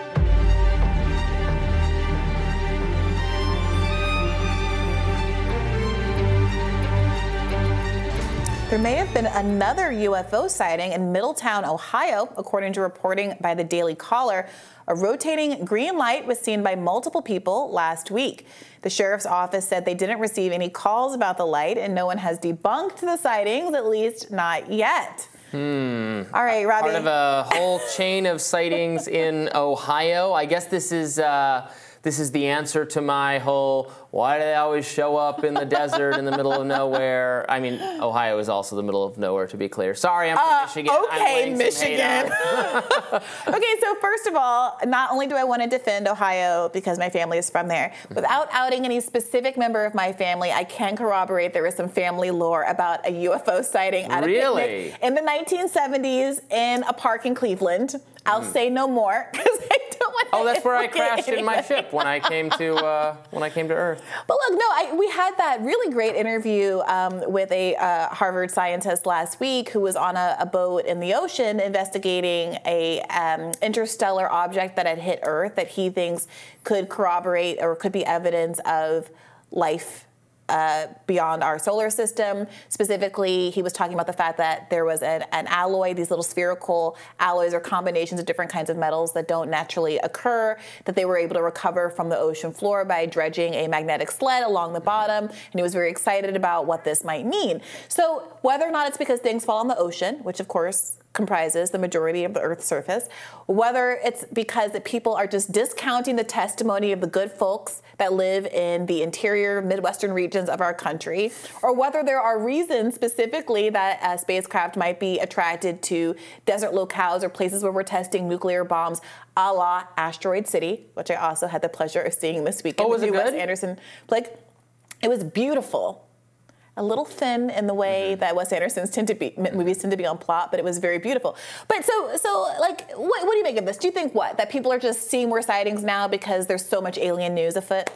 There may have been another UFO sighting in Middletown, Ohio, according to reporting by the Daily Caller. A rotating green light was seen by multiple people last week. The sheriff's office said they didn't receive any calls about the light, and no one has debunked the sightings, at least not yet. Hmm. All right, Robbie. Part of a whole chain of sightings in Ohio. I guess this is uh, this is the answer to my whole why do they always show up in the desert in the middle of nowhere? I mean, Ohio is also the middle of nowhere, to be clear. Sorry, I'm from Uh, Michigan. Okay, laying some hate Michigan. okay, so first of all, not only do I want to defend Ohio because my family is from there, without outing any specific member of my family, I can corroborate there is some family lore about a UFO sighting at a Really? picnic in the 1970s in a park in Cleveland. I'll Hmm. say no more because I don't want to. Oh, that's where I crashed in my ship when I came to uh, when I came to Earth. But look, no, I, we had that really great interview um, with a uh, Harvard scientist last week who was on a, a boat in the ocean investigating a um, interstellar object that had hit Earth that he thinks could corroborate or could be evidence of life. Uh, beyond our solar system. Specifically, he was talking about the fact that there was an, an alloy, these little spherical alloys or combinations of different kinds of metals that don't naturally occur, that they were able to recover from the ocean floor by dredging a magnetic sled along the bottom. And he was very excited about what this might mean. So, whether or not it's because things fall in the ocean, which of course comprises the majority of the Earth's surface, whether it's because that people are just discounting the testimony of the good folks that live in the interior Midwestern regions of our country, or whether there are reasons specifically that a spacecraft might be attracted to desert locales or places where we're testing nuclear bombs, a la Asteroid City, which I also had the pleasure of seeing this weekend. Oh, was it new Wes good? Anderson flick. It was beautiful a little thin in the way Mm-hmm. that Wes Anderson's tend to be movies tend to be on plot, but it was very beautiful. But so so like what, what do you make of this? Do you think what that people are just seeing more sightings now because there's so much alien news afoot?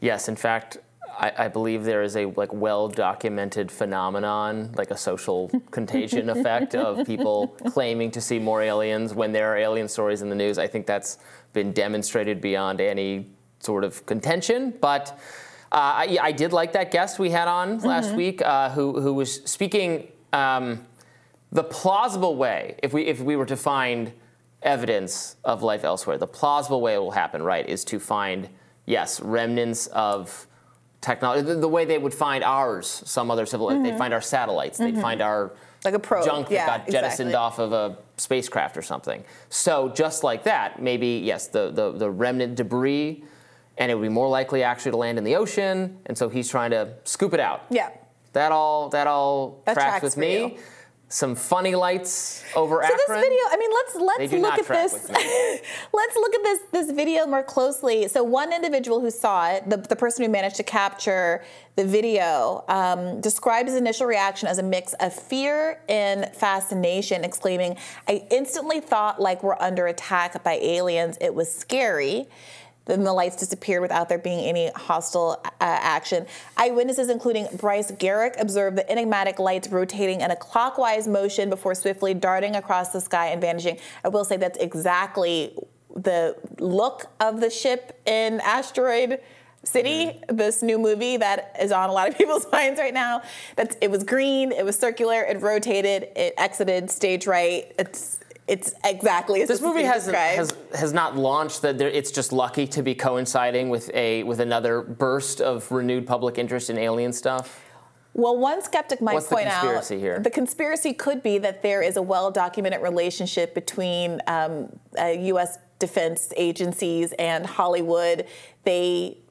Yes, in fact, I, I believe there is a like well-documented phenomenon, like a social contagion effect of people claiming to see more aliens when there are alien stories in the news. I think that's been demonstrated beyond any sort of contention, but. Uh, I, I did like that guest we had on last Mhm. week, uh, who who was speaking um, the plausible way. If we if we were to find evidence of life elsewhere. The plausible way it will happen, right, is to find, yes, remnants of technology, the, the way they would find ours, some other civil, they'd Mhm. find our satellites, they'd Mhm. find our Like a probe, junk that got jettisoned exactly. off of a spacecraft or something. So just like that, maybe yes, the, the the remnant debris, and it would be more likely actually to land in the ocean. And so he's trying to scoop it out. Yeah. That all that all That tracks, tracks with me. you. Some funny lights over So Akron. So this video, I mean, let's let's do look not at this. let's look at this this video more closely. So one individual who saw it, the, the person who managed to capture the video, um, described his initial reaction as a mix of fear and fascination, exclaiming, "I instantly thought like we're under attack by aliens. It was scary." Then the lights disappeared without there being any hostile uh, action. Eyewitnesses, including Bryce Garrick, observed the enigmatic lights rotating in a clockwise motion before swiftly darting across the sky and vanishing. I will say that's exactly the look of the ship in Asteroid City, this new movie that is on a lot of people's minds right now. That's it was green, it was circular, it rotated, it exited stage right. It's it's exactly as this movie has, has has not launched. That it's just lucky to be coinciding with a with another burst of renewed public interest in alien stuff. Well, one skeptic might What's the point conspiracy out here? the conspiracy could be that there is a well-documented relationship between um, uh, U.S. defense agencies and Hollywood. They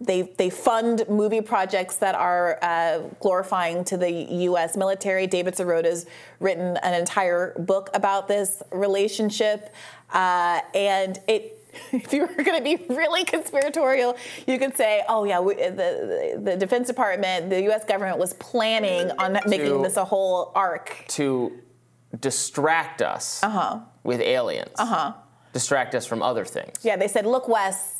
they they fund movie projects that are uh, glorifying to the U.S. military. David Sirota's written an entire book about this relationship, uh, and it. If you were going to be really conspiratorial, you could say, "Oh yeah, we, the, the Defense Department, the U.S. government was planning on making this a whole arc." to distract us Uh-huh. with aliens. Uh huh. Distract us from other things. Yeah, they said, look, Wes,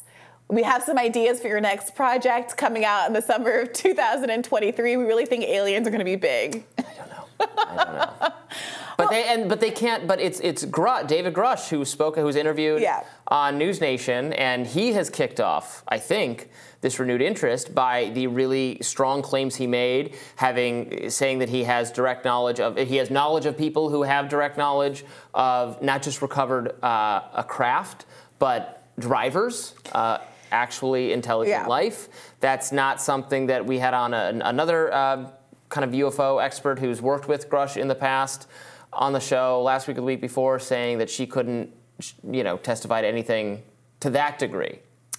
we have some ideas for your next project coming out in the summer of 2023. We really think aliens are going to be big. I But they and but they can't. But it's it's Gru- David Grusch who spoke, who's interviewed Yeah. on NewsNation, and he has kicked off, I think, this renewed interest by the really strong claims he made, having saying that he has direct knowledge of he has knowledge of people who have direct knowledge of not just recovered uh, a craft, but drivers. Uh, Actually, intelligent Yeah. life. That's not something that we had on a, another uh, kind of UFO expert who's worked with Grusch in the past on the show last week or the week before, saying that she couldn't, you know, testify to anything to that degree.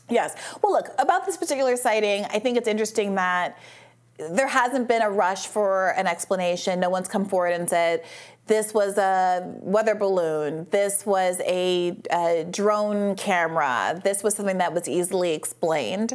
Yes. Well, look, about this particular sighting, I think it's interesting that there hasn't been a rush for an explanation. No one's come forward and said, this was a weather balloon, this was a, a drone camera, this was something that was easily explained.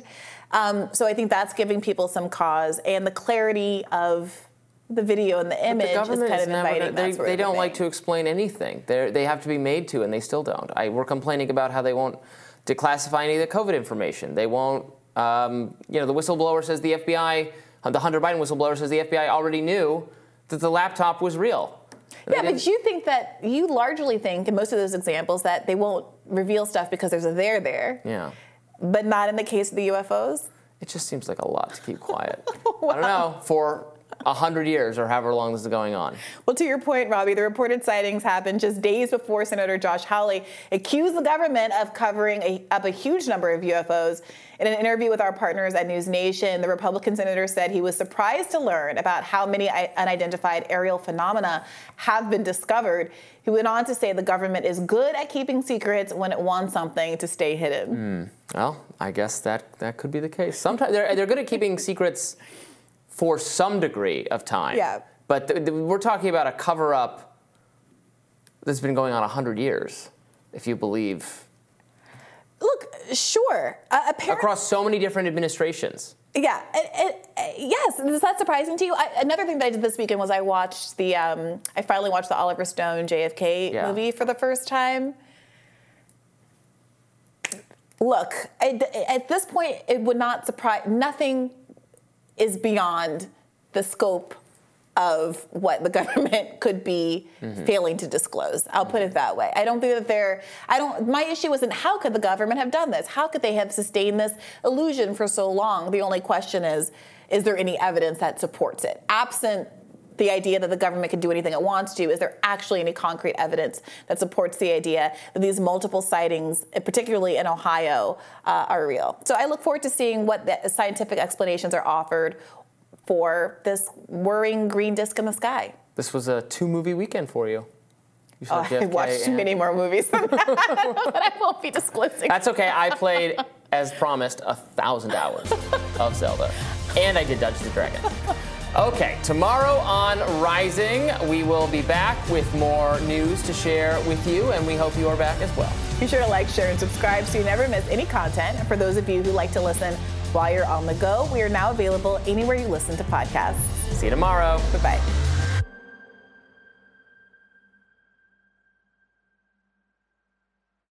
Um, so I think that's giving people some cause, and the clarity of the video and the But image the government is kind of never inviting gonna- they, that sort they of don't like to explain anything. They're, they have to be made to, and they still don't. I, we're complaining about how they won't declassify any of the COVID information. They won't, um, you know, the whistleblower says the FBI, the Hunter Biden whistleblower says the FBI already knew that the laptop was real. And Yeah, but you think that you largely think in most of those examples that they won't reveal stuff because there's a there there, yeah. but not in the case of the UFOs. It just seems like a lot to keep quiet. I don't know, for a hundred years or however long this is going on. Well, to your point, Robbie, the reported sightings happened just days before Senator Josh Hawley accused the government of covering a, up a huge number of UFOs. In an interview with our partners at NewsNation, the Republican senator said he was surprised to learn about how many unidentified aerial phenomena have been discovered. He went on to say the government is good at keeping secrets when it wants something to stay hidden. Hmm. Well, I guess that that could be the case. Sometimes they're they're good at keeping secrets for some degree of time. Yeah. But th- th- we're talking about a cover up that's been going on hundred years, if you believe, Look, sure. Uh, apparently, across so many different administrations. Yeah, it, it, yes. Is that surprising to you? I, another thing that I did this weekend was I watched the. Um, I finally watched the Oliver Stone JFK Yeah. movie for the first time. Look, I- at this point, it would not surprise. Nothing is beyond the scope of what the government could be Mhm. failing to disclose. I'll put it that way. I don't think that they're. I don't. My issue isn't how could the government have done this? How could they have sustained this illusion for so long? The only question is, is there any evidence that supports it? Absent the idea that the government can do anything it wants to. Is there actually any concrete evidence that supports the idea that these multiple sightings, particularly in Ohio, uh, are real? So I look forward to seeing what the scientific explanations are offered for this worrying green disc in the sky. This was a two movie weekend for you. you Oh, I watched and- many more movies than that, but I won't be disclosing. That's okay. I played, as promised, a thousand hours of Zelda, and I did Dungeons and Dragons. Okay, tomorrow on Rising, we will be back with more news to share with you, and we hope you are back as well. Be sure to like, share, and subscribe so you never miss any content. And for those of you who like to listen while you're on the go, we are now available anywhere you listen to podcasts. See you tomorrow. Bye bye.